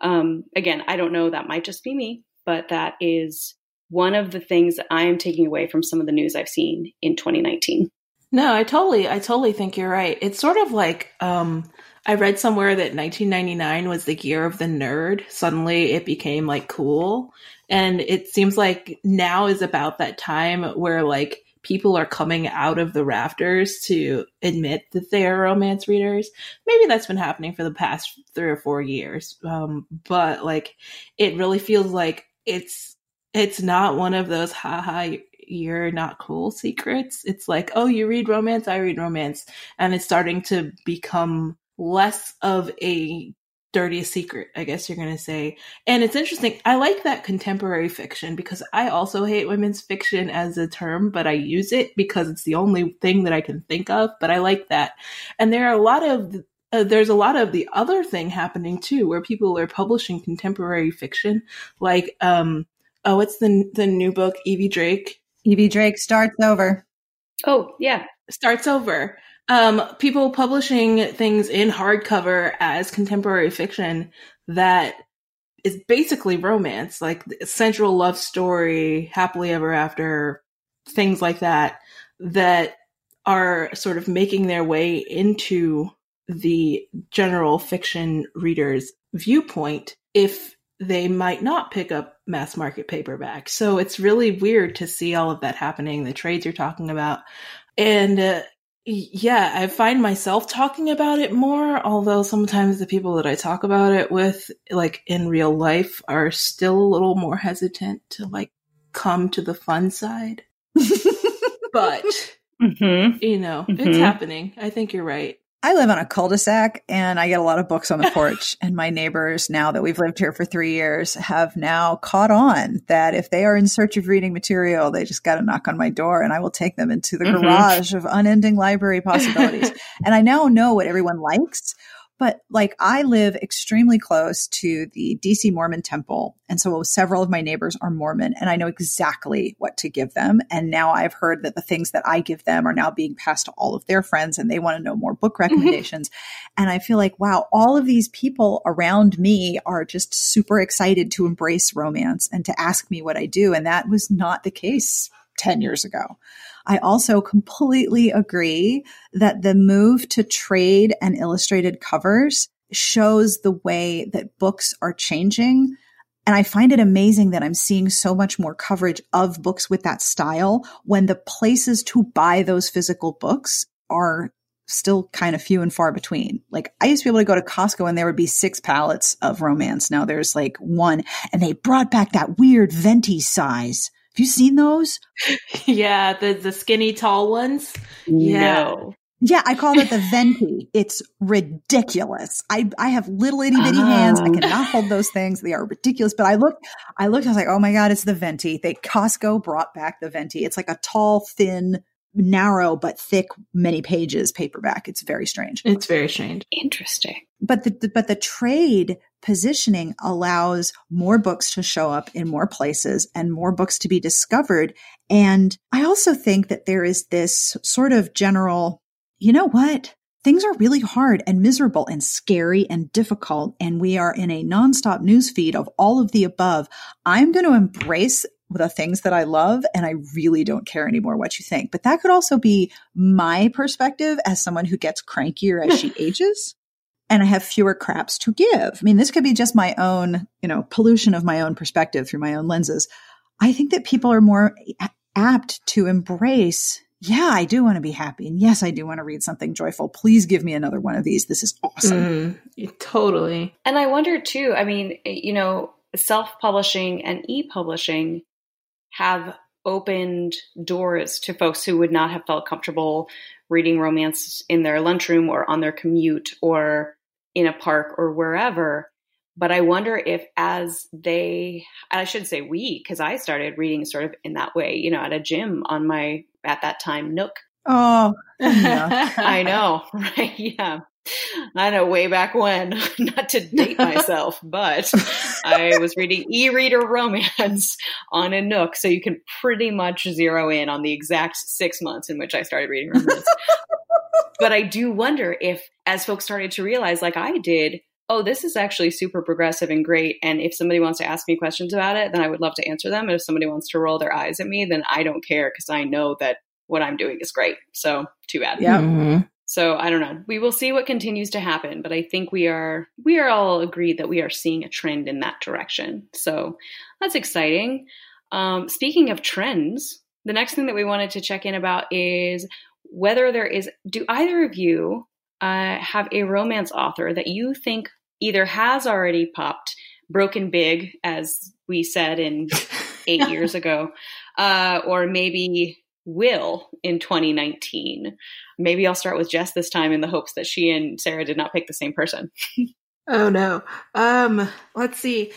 Um, again, I don't know, that might just be me, but that is one of the things that I am taking away from some of the news I've seen in 2019. No, I totally, I totally think you're right. It's sort of like, um, I read somewhere that 1999 was the year of the nerd. Suddenly it became like cool. And it seems like now is about that time where like people are coming out of the rafters to admit that they are romance readers. Maybe that's been happening for the past three or four years. Um, but like it really feels like it's it's not one of those haha you're not cool secrets. It's like, oh, you read romance, I read romance. And it's starting to become less of a dirty secret, I guess you're going to say. And it's interesting. I like that contemporary fiction because I also hate women's fiction as a term, but I use it because it's the only thing that I can think of. But I like that. And there are a lot of uh, there's a lot of the other thing happening too, where people are publishing contemporary fiction, like um, oh, what's the the new book, Evie Drake? Evie Drake starts over. Oh yeah, starts over um, people publishing things in hardcover as contemporary fiction that is basically romance, like central love story, happily ever after, things like that, that are sort of making their way into the general fiction reader's viewpoint if they might not pick up mass market paperback. So it's really weird to see all of that happening, the trades you're talking about. And uh, yeah, I find myself talking about it more, although sometimes the people that I talk about it with, like in real life, are still a little more hesitant to like come to the fun side. but, mm-hmm. you know, mm-hmm. it's happening. I think you're right. I live on a cul-de-sac and I get a lot of books on the porch. and my neighbors, now that we've lived here for three years, have now caught on that if they are in search of reading material, they just got to knock on my door and I will take them into the mm-hmm. garage of unending library possibilities. and I now know what everyone likes, but like I live extremely close to the DC Mormon temple. And so several of my neighbors are Mormon and I know exactly what to give them. And now I've heard that the things that I give them are now being passed to all of their friends and they want to know more book mm-hmm. recommendations. Mm-hmm. And I feel like, wow, all of these people around me are just super excited to embrace romance and to ask me what I do. And that was not the case 10 years ago. I also completely agree that the move to trade and illustrated covers shows the way that books are changing. And I find it amazing that I'm seeing so much more coverage of books with that style when the places to buy those physical books are still kind of few and far between. Like I used to be able to go to Costco and there would be six pallets of romance. Now there's like one and they brought back that weird venti size have you seen those? Yeah, the the skinny tall ones. Yeah. No. Yeah, I call it the venti. It's ridiculous. I I have little itty bitty oh. hands. I cannot hold those things. They are ridiculous. But I looked, I looked. I was like, oh my god, it's the venti. They Costco brought back the venti. It's like a tall, thin, narrow but thick, many pages paperback. It's very strange. It's very strange. Interesting. But the, the but the trade positioning allows more books to show up in more places and more books to be discovered. And I also think that there is this sort of general, you know what? Things are really hard and miserable and scary and difficult. And we are in a nonstop news feed of all of the above. I'm going to embrace the things that I love and I really don't care anymore what you think. But that could also be my perspective as someone who gets crankier as she ages and I have fewer craps to give. I mean, this could be just my own, you know, pollution of my own perspective through my own lenses. I think that people are more apt to embrace, yeah, I do want to be happy. And yes, I do want to read something joyful. Please give me another one of these. This is awesome. Mm, totally. And I wonder too, I mean, you know, self publishing and e publishing have opened doors to folks who would not have felt comfortable reading romance in their lunchroom or on their commute or in a park or wherever. But I wonder if, as they, I should say we, because I started reading sort of in that way, you know, at a gym on my, at that time, Nook. Oh, I know, right? Yeah. I know way back when, not to date myself, but I was reading e reader romance on a Nook. So you can pretty much zero in on the exact six months in which I started reading romance. but I do wonder if, as folks started to realize, like I did, oh, this is actually super progressive and great. And if somebody wants to ask me questions about it, then I would love to answer them. And if somebody wants to roll their eyes at me, then I don't care because I know that what I'm doing is great. So too bad. Yeah. Mm-hmm. So I don't know. We will see what continues to happen, but I think we are we are all agreed that we are seeing a trend in that direction. So that's exciting. Um, speaking of trends, the next thing that we wanted to check in about is whether there is. Do either of you uh, have a romance author that you think either has already popped, broken big, as we said in eight years ago, uh, or maybe will in 2019. Maybe I'll start with Jess this time in the hopes that she and Sarah did not pick the same person. oh no. Um let's see.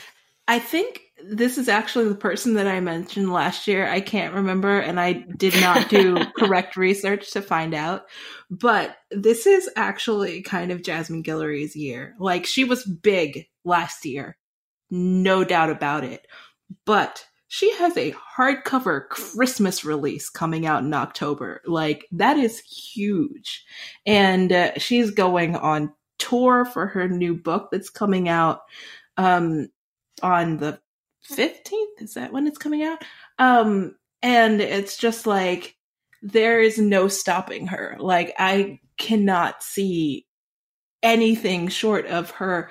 I think this is actually the person that I mentioned last year. I can't remember and I did not do correct research to find out. But this is actually kind of Jasmine Guillory's year. Like she was big last year. No doubt about it. But she has a hardcover Christmas release coming out in October. Like, that is huge. And uh, she's going on tour for her new book that's coming out um, on the 15th. Is that when it's coming out? Um, and it's just like, there is no stopping her. Like, I cannot see anything short of her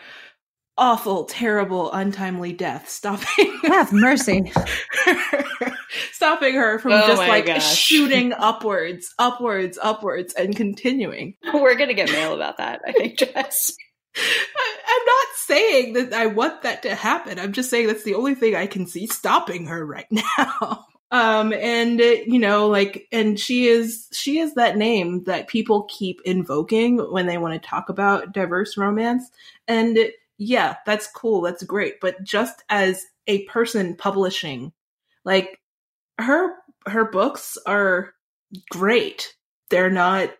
awful, terrible, untimely death, stopping have mercy, stopping her from oh just like gosh. shooting upwards, upwards, upwards, and continuing. We're gonna get mail about that, I think, Jess. I, am not saying that I want that to happen. I'm just saying that's the only thing I can see stopping her right now. Um, and you know, like, and she is, she is that name that people keep invoking when they want to talk about diverse romance. And yeah, that's cool, that's great. But just as a person publishing, like her her books are great. They're not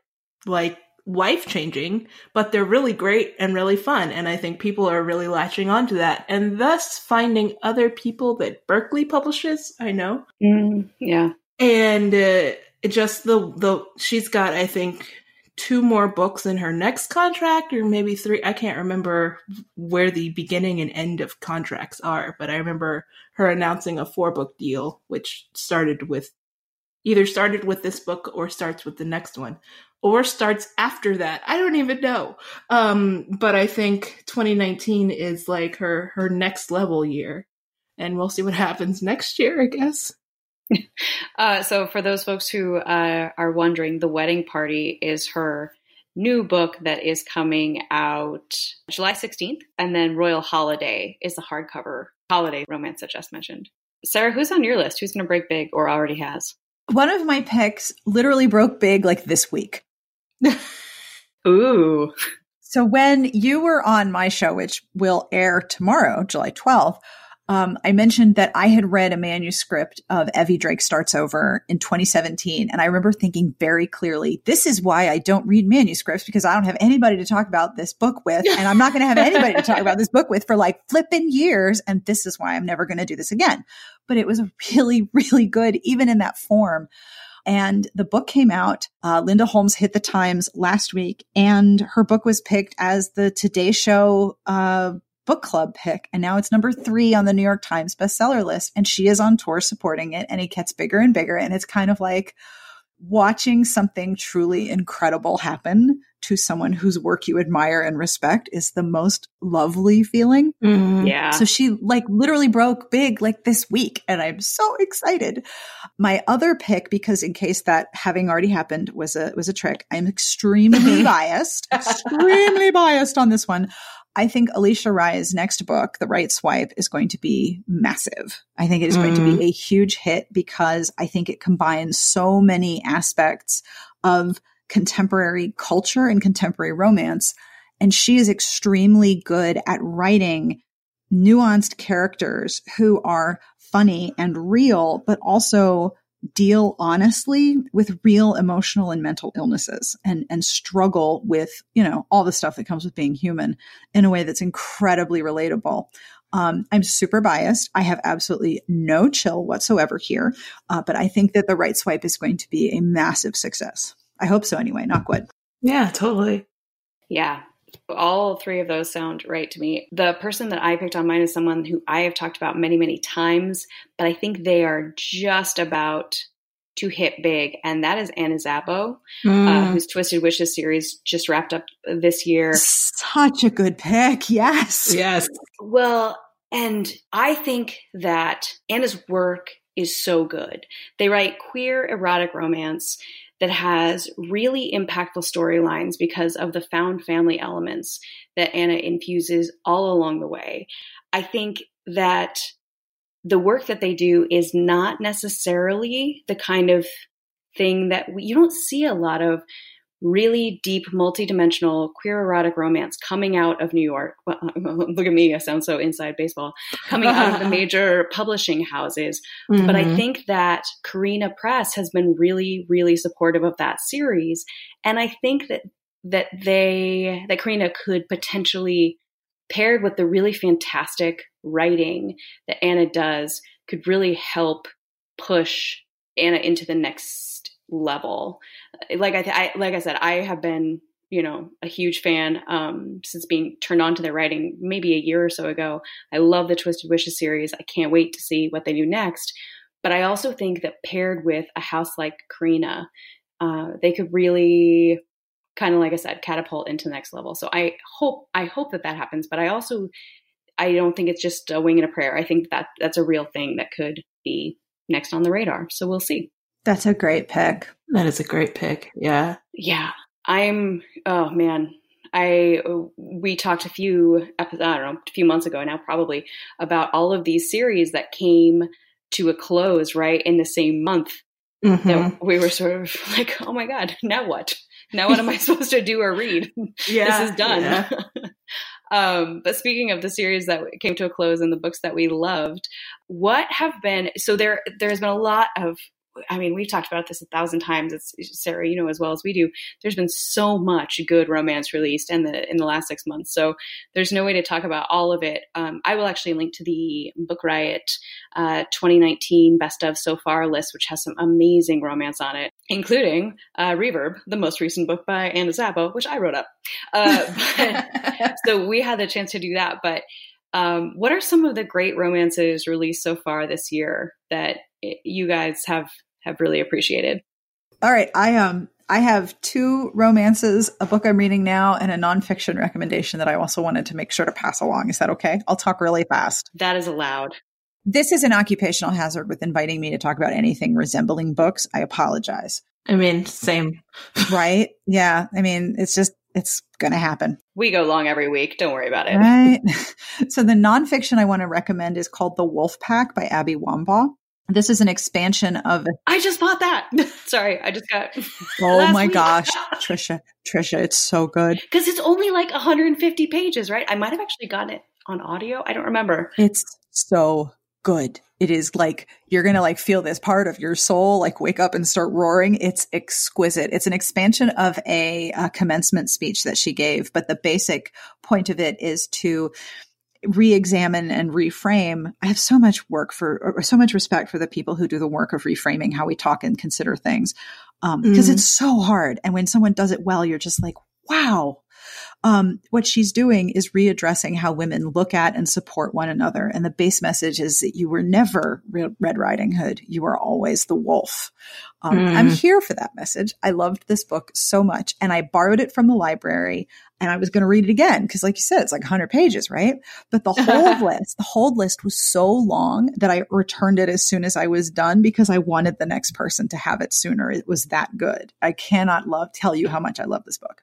like life changing, but they're really great and really fun. And I think people are really latching onto that and thus finding other people that Berkley publishes. I know. Mm, yeah. And uh, just the, the, she's got, I think, two more books in her next contract or maybe three i can't remember where the beginning and end of contracts are but i remember her announcing a four book deal which started with either started with this book or starts with the next one or starts after that. I don't even know. Um, but i think 2019 is like her her next level year and we'll see what happens next year i guess uh, so, for those folks who uh, are wondering, The Wedding Party is her new book that is coming out July 16th. And then Royal Holiday is the hardcover holiday romance that Jess mentioned. Sarah, who's on your list? Who's going to break big or already has? One of my picks literally broke big like this week. Ooh. So when you were on my show, which will air tomorrow, July 12th, um, I mentioned that I had read a manuscript of Evie Drake Starts Over in 2017. And I remember thinking very clearly, this is why I don't read manuscripts because I don't have anybody to talk about this book with. And I'm not going to have anybody to talk about this book with for like flipping years. And this is why I'm never going to do this again. But it was really, really good, even in that form. And the book came out. Uh, Linda Holmes hit the Times last week, and her book was picked as the Today Show uh, book club pick. And now it's number three on the New York Times bestseller list. And she is on tour supporting it. And it gets bigger and bigger. And it's kind of like watching something truly incredible happen to someone whose work you admire and respect is the most lovely feeling. Mm-hmm. Yeah. So she like literally broke big like this week and I'm so excited. My other pick because in case that having already happened was a was a trick, I'm extremely biased, extremely biased on this one. I think Alisha Rai's next book, The Right Swipe, is going to be massive. I think it is mm. going to be mm. a huge hit because I think it combines so many aspects of contemporary culture and contemporary romance. And she is extremely good at writing nuanced characters who are funny and real, but also deal honestly with real emotional and mental illnesses and and struggle with you know all the stuff that comes with being human in a way that's incredibly relatable um, I'm super biased. I have absolutely no chill whatsoever here, uh, but I think that the right swipe is going to be a massive success. I hope so anyway. Not good. Yeah, totally. Yeah, all three of those sound right to me. The person that I picked on mine is someone who I have talked about many, many times, but I think they are just about to hit big, and that is Anna Zabo, uh, mm. uh, whose Twisted Wishes series just wrapped up this year. Such a good pick. Yes. Yes. Well, and I think that Anna's work is so good. They write queer erotic romance that has really impactful storylines because of the found family elements that Anna infuses all along the way. I think that the work that they do is not necessarily the kind of thing that we, you don't see a lot of really deep, multidimensional queer erotic romance coming out of New York. Well, look at me, I sound so inside baseball. Coming out of the major publishing houses. Mm-hmm. But I mm-hmm. think that Carina Press has been really, really supportive of that series. And I think that that they that Carina could potentially paired with the really fantastic writing that Anna does could really help push Anna into the next level. Like I, th- I like I said, I have been you know a huge fan um, since being turned on to their writing maybe a year or so ago. I love the Twisted Wishes series. I can't wait to see what they do next. But I also think that paired with a house like Carina, uh, they could really kind of like I said, catapult into the next level. So I hope I hope that that happens. But I also I don't think it's just a wing and a prayer. I think that that's a real thing that could be next on the radar. So we'll see. That's a great pick. That is a great pick. Yeah. Yeah. I'm, oh man. I, we talked a few, episodes I don't know, a few months ago now, probably about all of these series that came to a close, right, in the same month. Mm-hmm. That we were sort of like, oh my God, now what? Now what am I supposed to do or read? Yeah. this is done. Yeah. Um, but speaking of the series that came to a close and the books that we loved, what have been so there? There's been a lot of I mean, we've talked about this a thousand times. It's Sarah, you know as well as we do. There's been so much good romance released in the in the last six months, so there's no way to talk about all of it. Um, I will actually link to the Book Riot uh, 2019 Best of So Far list, which has some amazing romance on it, including uh, Reverb, the most recent book by Anna Zabo, which I wrote up. Uh, but, so we had the chance to do that, but. Um, what are some of the great romances released so far this year that you guys have have really appreciated. All right, I um I have two romances, a book I'm reading now, and a nonfiction recommendation that I also wanted to make sure to pass along. Is that okay? I'll talk really fast. That is allowed. This is an occupational hazard with inviting me to talk about anything resembling books. I apologize. I mean, same. right? Yeah. I mean, it's just, it's going to happen. We go long every week. Don't worry about it. Right. so the nonfiction I want to recommend is called The Wolf Pack by Abby Wambach. This is an expansion of. I just bought that. Sorry, I just got. Oh my week. gosh, Trisha, Trisha, it's so good because it's only like 150 pages, right? I might have actually gotten it on audio. I don't remember. It's so good. It is like you're gonna like feel this part of your soul like wake up and start roaring. It's exquisite. It's an expansion of a, a commencement speech that she gave, but the basic point of it is to re-examine and reframe i have so much work for or so much respect for the people who do the work of reframing how we talk and consider things because um, mm. it's so hard and when someone does it well you're just like wow um, what she's doing is readdressing how women look at and support one another. And the base message is that you were never Red Riding Hood. You were always the wolf. Um, mm. I'm here for that message. I loved this book so much and I borrowed it from the library and I was going to read it again because, like you said, it's like 100 pages, right? But the whole list, the whole list was so long that I returned it as soon as I was done because I wanted the next person to have it sooner. It was that good. I cannot love tell you how much I love this book.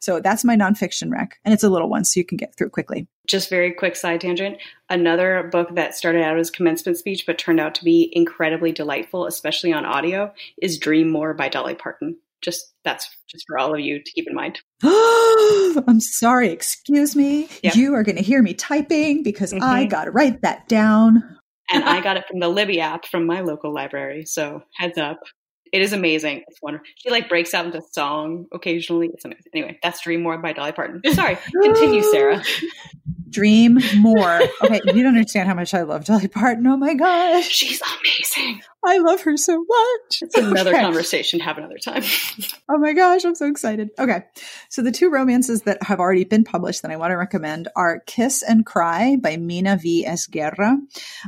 So that's my nonfiction rec, and it's a little one, so you can get through quickly. Just very quick side tangent. Another book that started out as commencement speech but turned out to be incredibly delightful, especially on audio, is Dream More by Dolly Parton just that's just for all of you to keep in mind. I'm sorry, excuse me. Yep. You are going to hear me typing because mm-hmm. I got to write that down. and I got it from the Libby app from my local library. So heads up. It is amazing. It's wonderful. She like breaks out into song occasionally. It's amazing. Anyway, that's Dream More by Dolly Parton. Sorry. Continue, Sarah. Dream more. Okay, you don't understand how much I love Dolly Parton. Oh my gosh. She's amazing. I love her so much. It's another okay. conversation have another time. oh my gosh, I'm so excited. Okay. So the two romances that have already been published that I want to recommend are Kiss and Cry by Mina V. Esguerra.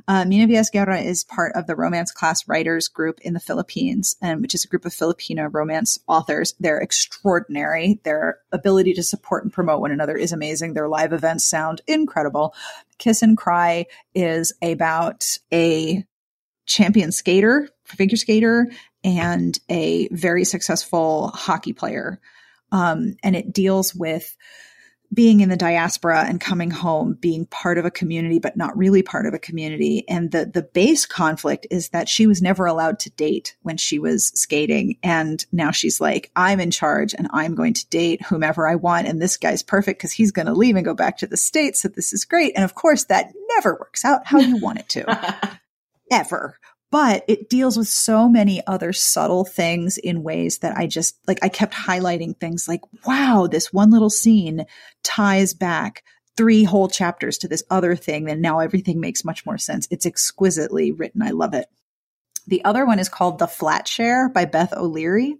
Uh, Mina V. Esguerra is part of the Romance Class Writers Group in the Philippines, and which is a group of Filipino romance authors. They're extraordinary. Their ability to support and promote one another is amazing. Their live events sound incredible. Kiss and Cry is about a champion skater, figure skater, and a very successful hockey player. Um, and it deals with being in the diaspora and coming home, being part of a community, but not really part of a community. And the, the base conflict is that she was never allowed to date when she was skating. And now she's like, I'm in charge and I'm going to date whomever I want. And this guy's perfect because he's going to leave and go back to the States. So this is great. And of course, that never works out how you want it to. ever but it deals with so many other subtle things in ways that I just like I kept highlighting things like wow this one little scene ties back three whole chapters to this other thing and now everything makes much more sense it's exquisitely written I love it the other one is called The Flat Share by Beth O'Leary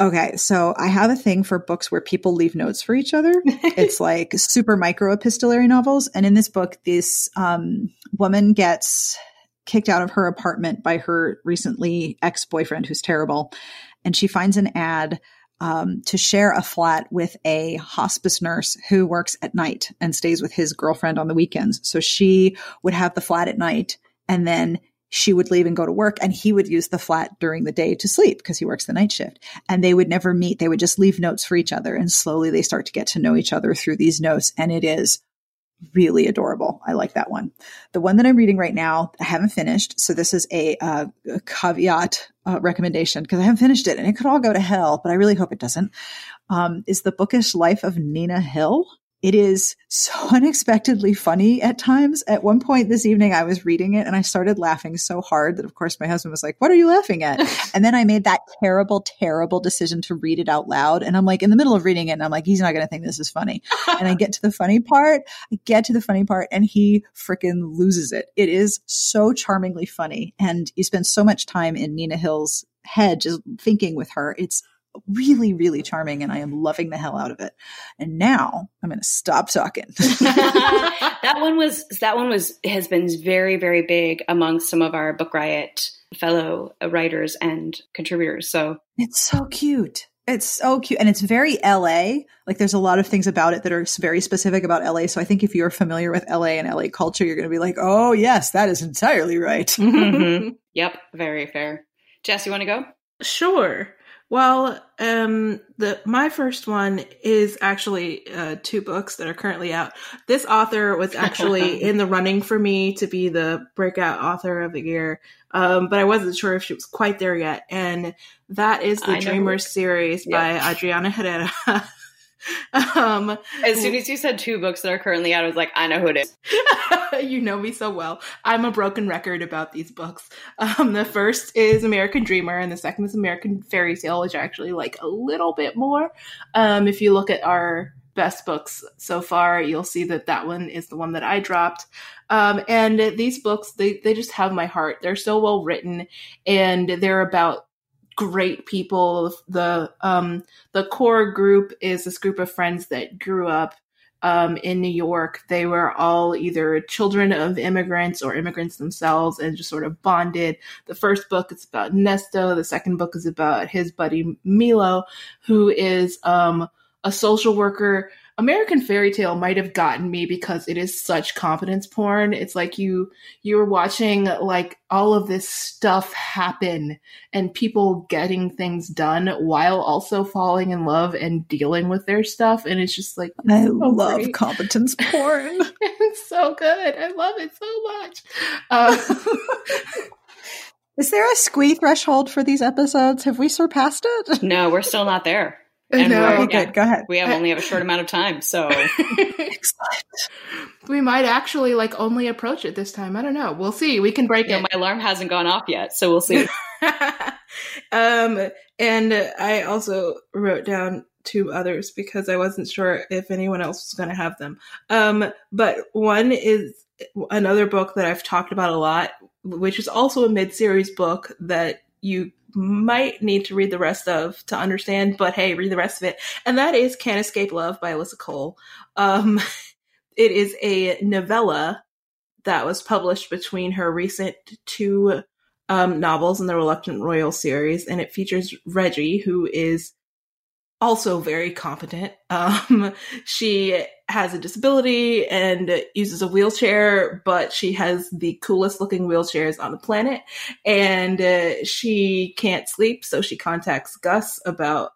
Okay, so I have a thing for books where people leave notes for each other. it's like super micro epistolary novels. And in this book, this um, woman gets kicked out of her apartment by her recently ex boyfriend, who's terrible. And she finds an ad um, to share a flat with a hospice nurse who works at night and stays with his girlfriend on the weekends. So she would have the flat at night and then she would leave and go to work and he would use the flat during the day to sleep because he works the night shift and they would never meet they would just leave notes for each other and slowly they start to get to know each other through these notes and it is really adorable. I like that one. The one that I'm reading right now, I haven't finished. So this is a, uh, a caveat uh, recommendation because I haven't finished it and it could all go to hell, but I really hope it doesn't. Um, is the bookish life of Nina Hill. It is so unexpectedly funny at times. At one point this evening, I was reading it and I started laughing so hard that, of course, my husband was like, What are you laughing at? and then I made that terrible, terrible decision to read it out loud. And I'm like, in the middle of reading it, and I'm like, He's not going to think this is funny. and I get to the funny part, I get to the funny part, and he freaking loses it. It is so charmingly funny. And you spend so much time in Nina Hill's head just thinking with her. It's really, really charming, and I am loving the hell out of it. And now I'm going to stop talking. that one was that one was has been very, very big amongst some of our Book Riot fellow writers and contributors. So it's so cute. It's so cute. And it's very LA. Like there's a lot of things about it that are very specific about LA. So I think if you're familiar with LA and LA culture, you're going to be like, oh, yes, that is entirely right. mm-hmm. Yep. Very fair. Jess, you want to go? Sure. Well, um, the my first one is actually uh, two books that are currently out. This author was actually in the running for me to be the breakout author of the year, um, but I wasn't sure if she was quite there yet. And that is the Dreamers series yep. by Adriana Herrera. um, as soon as you said two books that are currently out, I was like, I know who it is. you know me so well. I'm a broken record about these books. Um, the first is American Dreamer, and the second is American Fairy Tale, which I actually like a little bit more. Um, if you look at our best books so far, you'll see that that one is the one that I dropped. Um, and these books, they, they just have my heart. They're so well written, and they're about great people. The um, the core group is this group of friends that grew up um, in New York. They were all either children of immigrants or immigrants themselves and just sort of bonded. The first book is about Nesto. The second book is about his buddy Milo, who is um, a social worker American Fairy Tale might have gotten me because it is such competence porn. It's like you you're watching like all of this stuff happen and people getting things done while also falling in love and dealing with their stuff and it's just like I so love great. competence porn. it's so good. I love it so much. Uh, is there a squee threshold for these episodes? Have we surpassed it? No, we're still not there. And no. Okay, good. Go ahead. We have only have a short amount of time, so we might actually like only approach it this time. I don't know. We'll see. We can break yeah, it. My alarm hasn't gone off yet, so we'll see. um, and I also wrote down two others because I wasn't sure if anyone else was going to have them. Um, but one is another book that I've talked about a lot, which is also a mid-series book that you might need to read the rest of to understand, but hey, read the rest of it. And that is Can't Escape Love by Alyssa Cole. Um, it is a novella that was published between her recent two um, novels in the Reluctant Royal series, and it features Reggie, who is also very competent. Um, she has a disability and uses a wheelchair, but she has the coolest looking wheelchairs on the planet. And uh, she can't sleep, so she contacts Gus about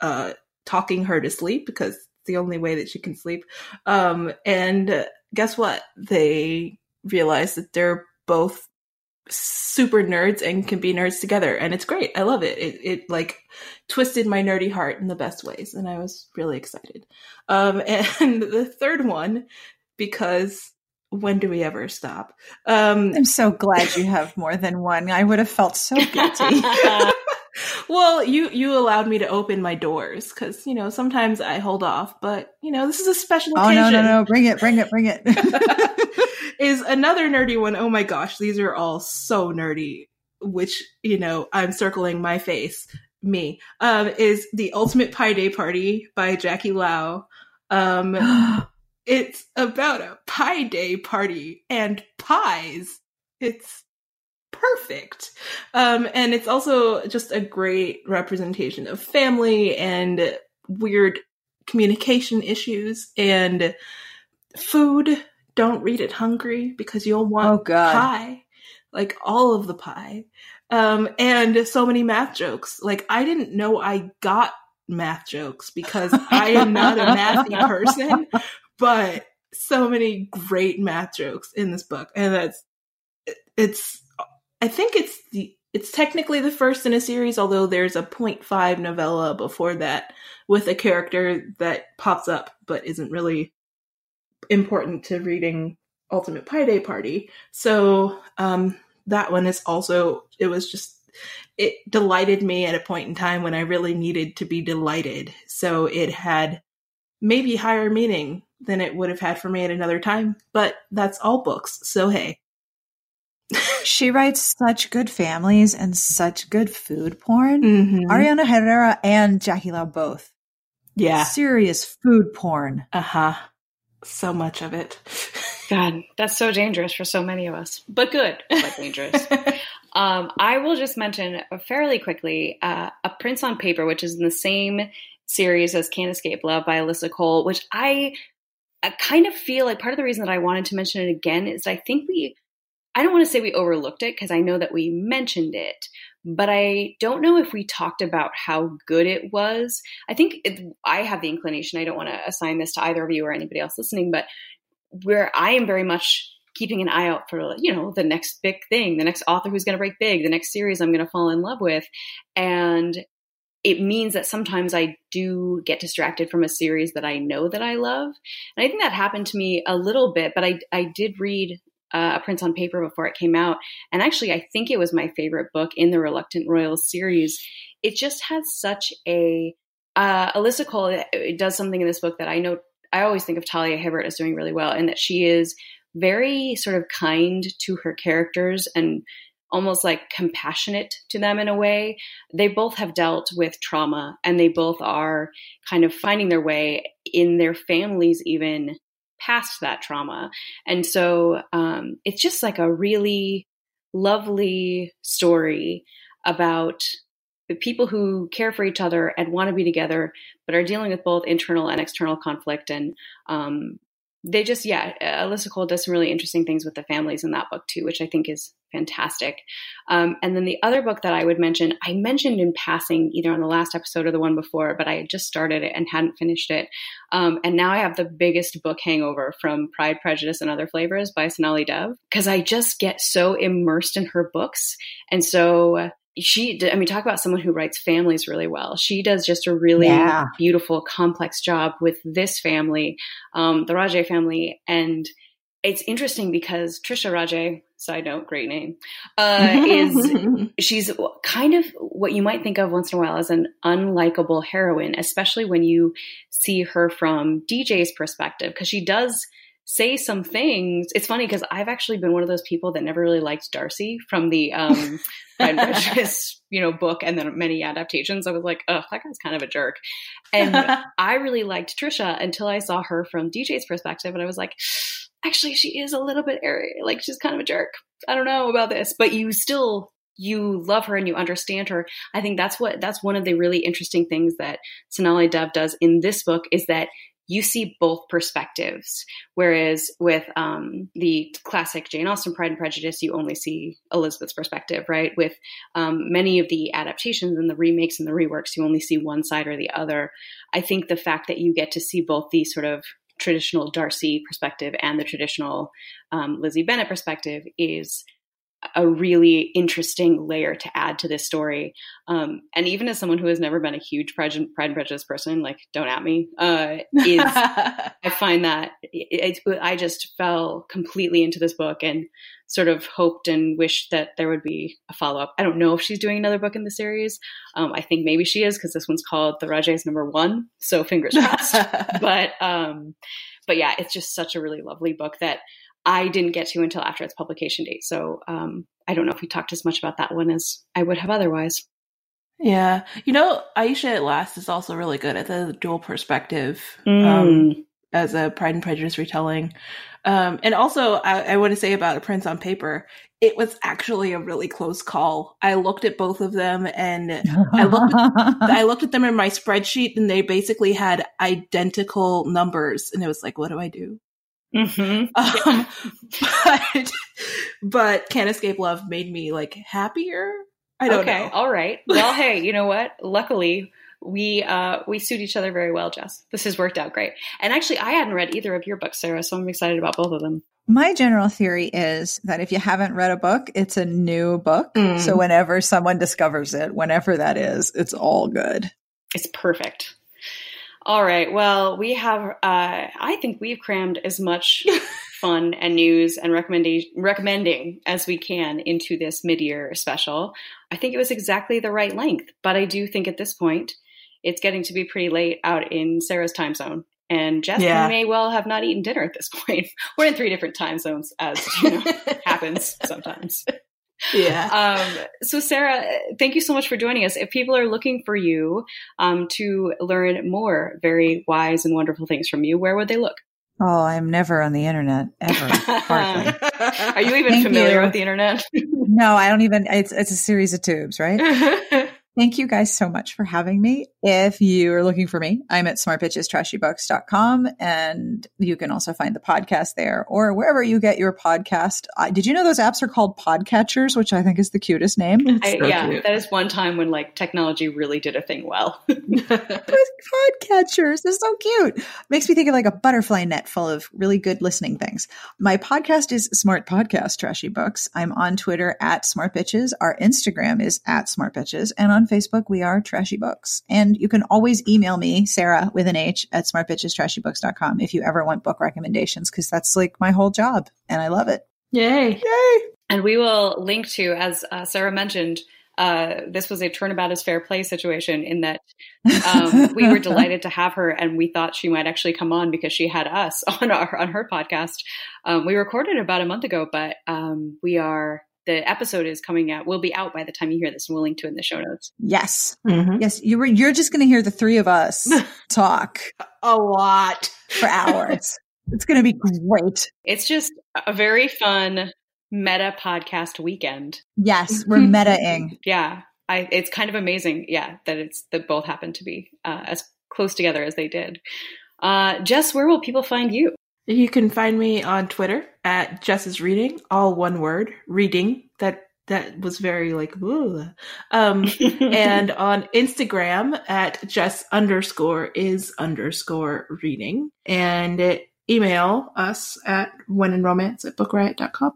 uh, talking her to sleep because it's the only way that she can sleep. Um, and uh, guess what? They realize that they're both super nerds and can be nerds together and it's great. I love it. It, it like twisted my nerdy heart in the best ways and i was really excited. Um and the third one because when do we ever stop? Um i'm so glad you have more than one. I would have felt so guilty well you you allowed me to open my doors because you know sometimes i hold off but you know this is a special oh occasion. no no no bring it bring it bring it is another nerdy one. Oh my gosh, these are all so nerdy, which, you know, I'm circling my face. Me. Um, is The Ultimate Pie Day Party by Jackie Lau. Um, it's about a pie day party and pies. It's perfect. Um, and it's also just a great representation of family and weird communication issues and food don't read it hungry because you'll want oh, God. pie, like all of the pie. Um, and so many math jokes. Like I didn't know I got math jokes because I am not a mathy person, but so many great math jokes in this book. And that's, it's, I think it's the, it's technically the first in a series, although there's a 0.5 novella before that with a character that pops up but isn't really important to reading Ultimate Pie Day Party. So um, that one is also, it was just, it delighted me at a point in time when I really needed to be delighted. So it had maybe higher meaning than it would have had for me at another time, but that's all books. So hey. She writes such good families and such good food porn. Mm-hmm. Adriana Herrera and Jackie Lau both. Yeah. Serious food porn. Uh huh so much of it. God, that's so dangerous for so many of us, but good, but dangerous. um, I will just mention fairly quickly uh, A Prince on Paper, which is in the same series as Can't Escape Love by Alyssa Cole, which I, I kind of feel like part of the reason that I wanted to mention it again is I think we, I don't want to say we overlooked it because I know that we mentioned it, but I don't know if we talked about how good it was. I think it, I have the inclination, I don't want to assign this to either of you or anybody else listening, but where I am very much keeping an eye out for, you know, the next big thing, the next author who's going to break big, the next series I'm going to fall in love with. And it means that sometimes I do get distracted from a series that I know that I love. And I think that happened to me a little bit, but I, I did read uh, A Prince on Paper before it came out. And actually, I think it was my favorite book in the Reluctant Royals series. It just has such a. Uh, Alyssa Cole uh, does something in this book that I know. I always think of Talia Hibbert as doing really well, and that she is very sort of kind to her characters and almost like compassionate to them in a way. They both have dealt with trauma and they both are kind of finding their way in their families, even past that trauma. And so um, it's just like a really lovely story about the people who care for each other and want to be together, but are dealing with both internal and external conflict. And um, they just, yeah, Alyssa Cole does some really interesting things with the families in that book too, which I think is fantastic. Um, and then the other book that I would mention, I mentioned in passing either on the last episode or the one before, but I had just started it and hadn't finished it. Um, and now I have the biggest book hangover from Pride, Prejudice, and Other Flavors by Sonali Dev because I just get so immersed in her books. And so she i mean talk about someone who writes families really well she does just a really yeah. beautiful complex job with this family um, the Raje family and it's interesting because trisha Raje side note great name uh, is she's kind of what you might think of once in a while as an unlikable heroine especially when you see her from dj's perspective because she does say some things. It's funny because I've actually been one of those people that never really liked Darcy from the um, Pride Prejudice, you know, book and then many adaptations. I was like, oh, that guy's kind of a jerk. And I really liked Trisha until I saw her from DJ's perspective, and I was like, actually, she is a little bit airy. Like she's kind of a jerk. I don't know about this, but you still you love her and you understand her. I think that's what that's one of the really interesting things that Sonali Dev does in this book is that you see both perspectives. Whereas with um, the classic Jane Austen Pride and Prejudice, you only see Elizabeth's perspective, right? With um, many of the adaptations and the remakes and the reworks, you only see one side or the other. I think the fact that you get to see both the sort of traditional Darcy perspective and the traditional um, Lizzie Bennet perspective is a really interesting layer to add to this story. Um, and even as someone who has never been a huge Pride and, Pride and Prejudice person, like don't at me, uh, is, I find that it, it, I just fell completely into this book and sort of hoped and wished that there would be a follow up. I don't know if she's doing another book in the series. Um, I think maybe she is because this one's called The Rajes Number One. So fingers crossed. but um, but yeah, it's just such a really lovely book that I didn't get to until after its publication date. So um, I don't know if we talked as much about that one as I would have otherwise. Yeah. You know, Ayesha at Last is also really good at the dual perspective um, mm. um, as a Pride and Prejudice retelling. Um, and also, I, I want to say about A Prince on Paper, it was actually a really close call. I looked at both of them and I looked, at, I looked at them in my spreadsheet and they basically had identical numbers. And it was like, what do I do? Mm-hmm. Um, but but Can't Escape Love made me like happier. I don't know. okay, know. All right. Well, hey, you know what? Luckily, we uh, we suit each other very well, Jess. This has worked out great. And actually, I hadn't read either of your books, Sarah, so I'm excited about both of them. My general theory is that if you haven't read a book, it's a new book. Mm. So whenever someone discovers it, whenever that is, it's all good. It's perfect. All right. Well, we have, uh, I think we've crammed as much fun and news and recommendation, recommending as we can into this mid year special. I think it was exactly the right length, but I do think at this point it's getting to be pretty late out in Sarah's time zone. And Jess yeah. may well have not eaten dinner at this point. We're in three different time zones, as you know, happens sometimes yeah. Um, so, Sarah, thank you so much for joining us. If people are looking for you um, to learn more very wise and wonderful things from you, where would they look? Oh, I'm never on the internet ever. Hardly. Are you even Thank familiar you. with the internet? no, I don't even. It's it's a series of tubes, right? Thank you guys so much for having me. If you are looking for me, I'm at smartbitchestrashybooks.com and you can also find the podcast there or wherever you get your podcast. Uh, did you know those apps are called podcatchers, which I think is the cutest name? I, so yeah, cute. that is one time when like technology really did a thing well. podcatchers, they're so cute. Makes me think of like a butterfly net full of really good listening things. My podcast is Smart Podcast Trashy Books. I'm on Twitter at smartbitches. Our Instagram is at smartbitches, and on on Facebook, we are Trashy Books. And you can always email me, Sarah with an H at smartbitchestrashybooks.com if you ever want book recommendations, because that's like my whole job and I love it. Yay. Yay. And we will link to, as uh, Sarah mentioned, uh, this was a turnabout as fair play situation in that um, we were delighted to have her, and we thought she might actually come on because she had us on our on her podcast. Um, we recorded about a month ago, but um, we are the episode is coming out will be out by the time you hear this and we'll link to in the show notes. Yes. Mm-hmm. yes you were you're just going to hear the three of us talk a lot. for hours. It's going to be great. It's just a very fun meta podcast weekend. Yes we're metaing. Yeah I, it's kind of amazing yeah that it's that both happen to be uh, as close together as they did. Uh, jess where will people find you you can find me on Twitter at Jess's Reading, all one word, reading. That that was very like ooh. Um, and on Instagram at Jess underscore is underscore reading. And email us at when in romance at bookriot.com.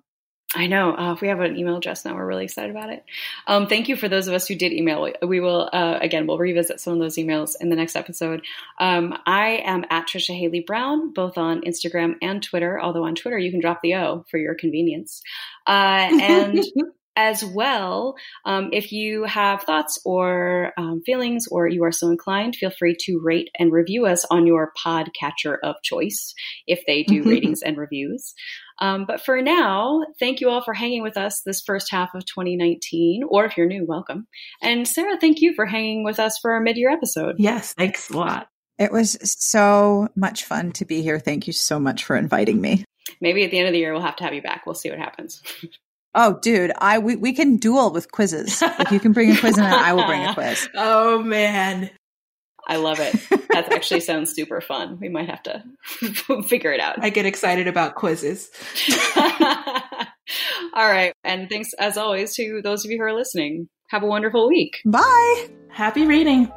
I know. Uh, if we have an email address now, we're really excited about it. Um, thank you for those of us who did email. We will, uh, again, we'll revisit some of those emails in the next episode. Um, I am at Trisha Haley Brown, both on Instagram and Twitter, although on Twitter you can drop the O for your convenience. Uh, and as well, um, if you have thoughts or um, feelings, or you are so inclined, feel free to rate and review us on your podcatcher of choice if they do ratings and reviews. Um, but for now, thank you all for hanging with us this first half of 2019, or if you're new, welcome. And Sarah, thank you for hanging with us for our mid year episode. Yes, thanks a lot. It was so much fun to be here. Thank you so much for inviting me. Maybe at the end of the year, we'll have to have you back. We'll see what happens. Oh, dude, I we, we can duel with quizzes. If you can bring a quiz and I will bring a quiz. Oh man. I love it. That actually sounds super fun. We might have to figure it out. I get excited about quizzes. All right. And thanks as always to those of you who are listening. Have a wonderful week. Bye. Happy reading.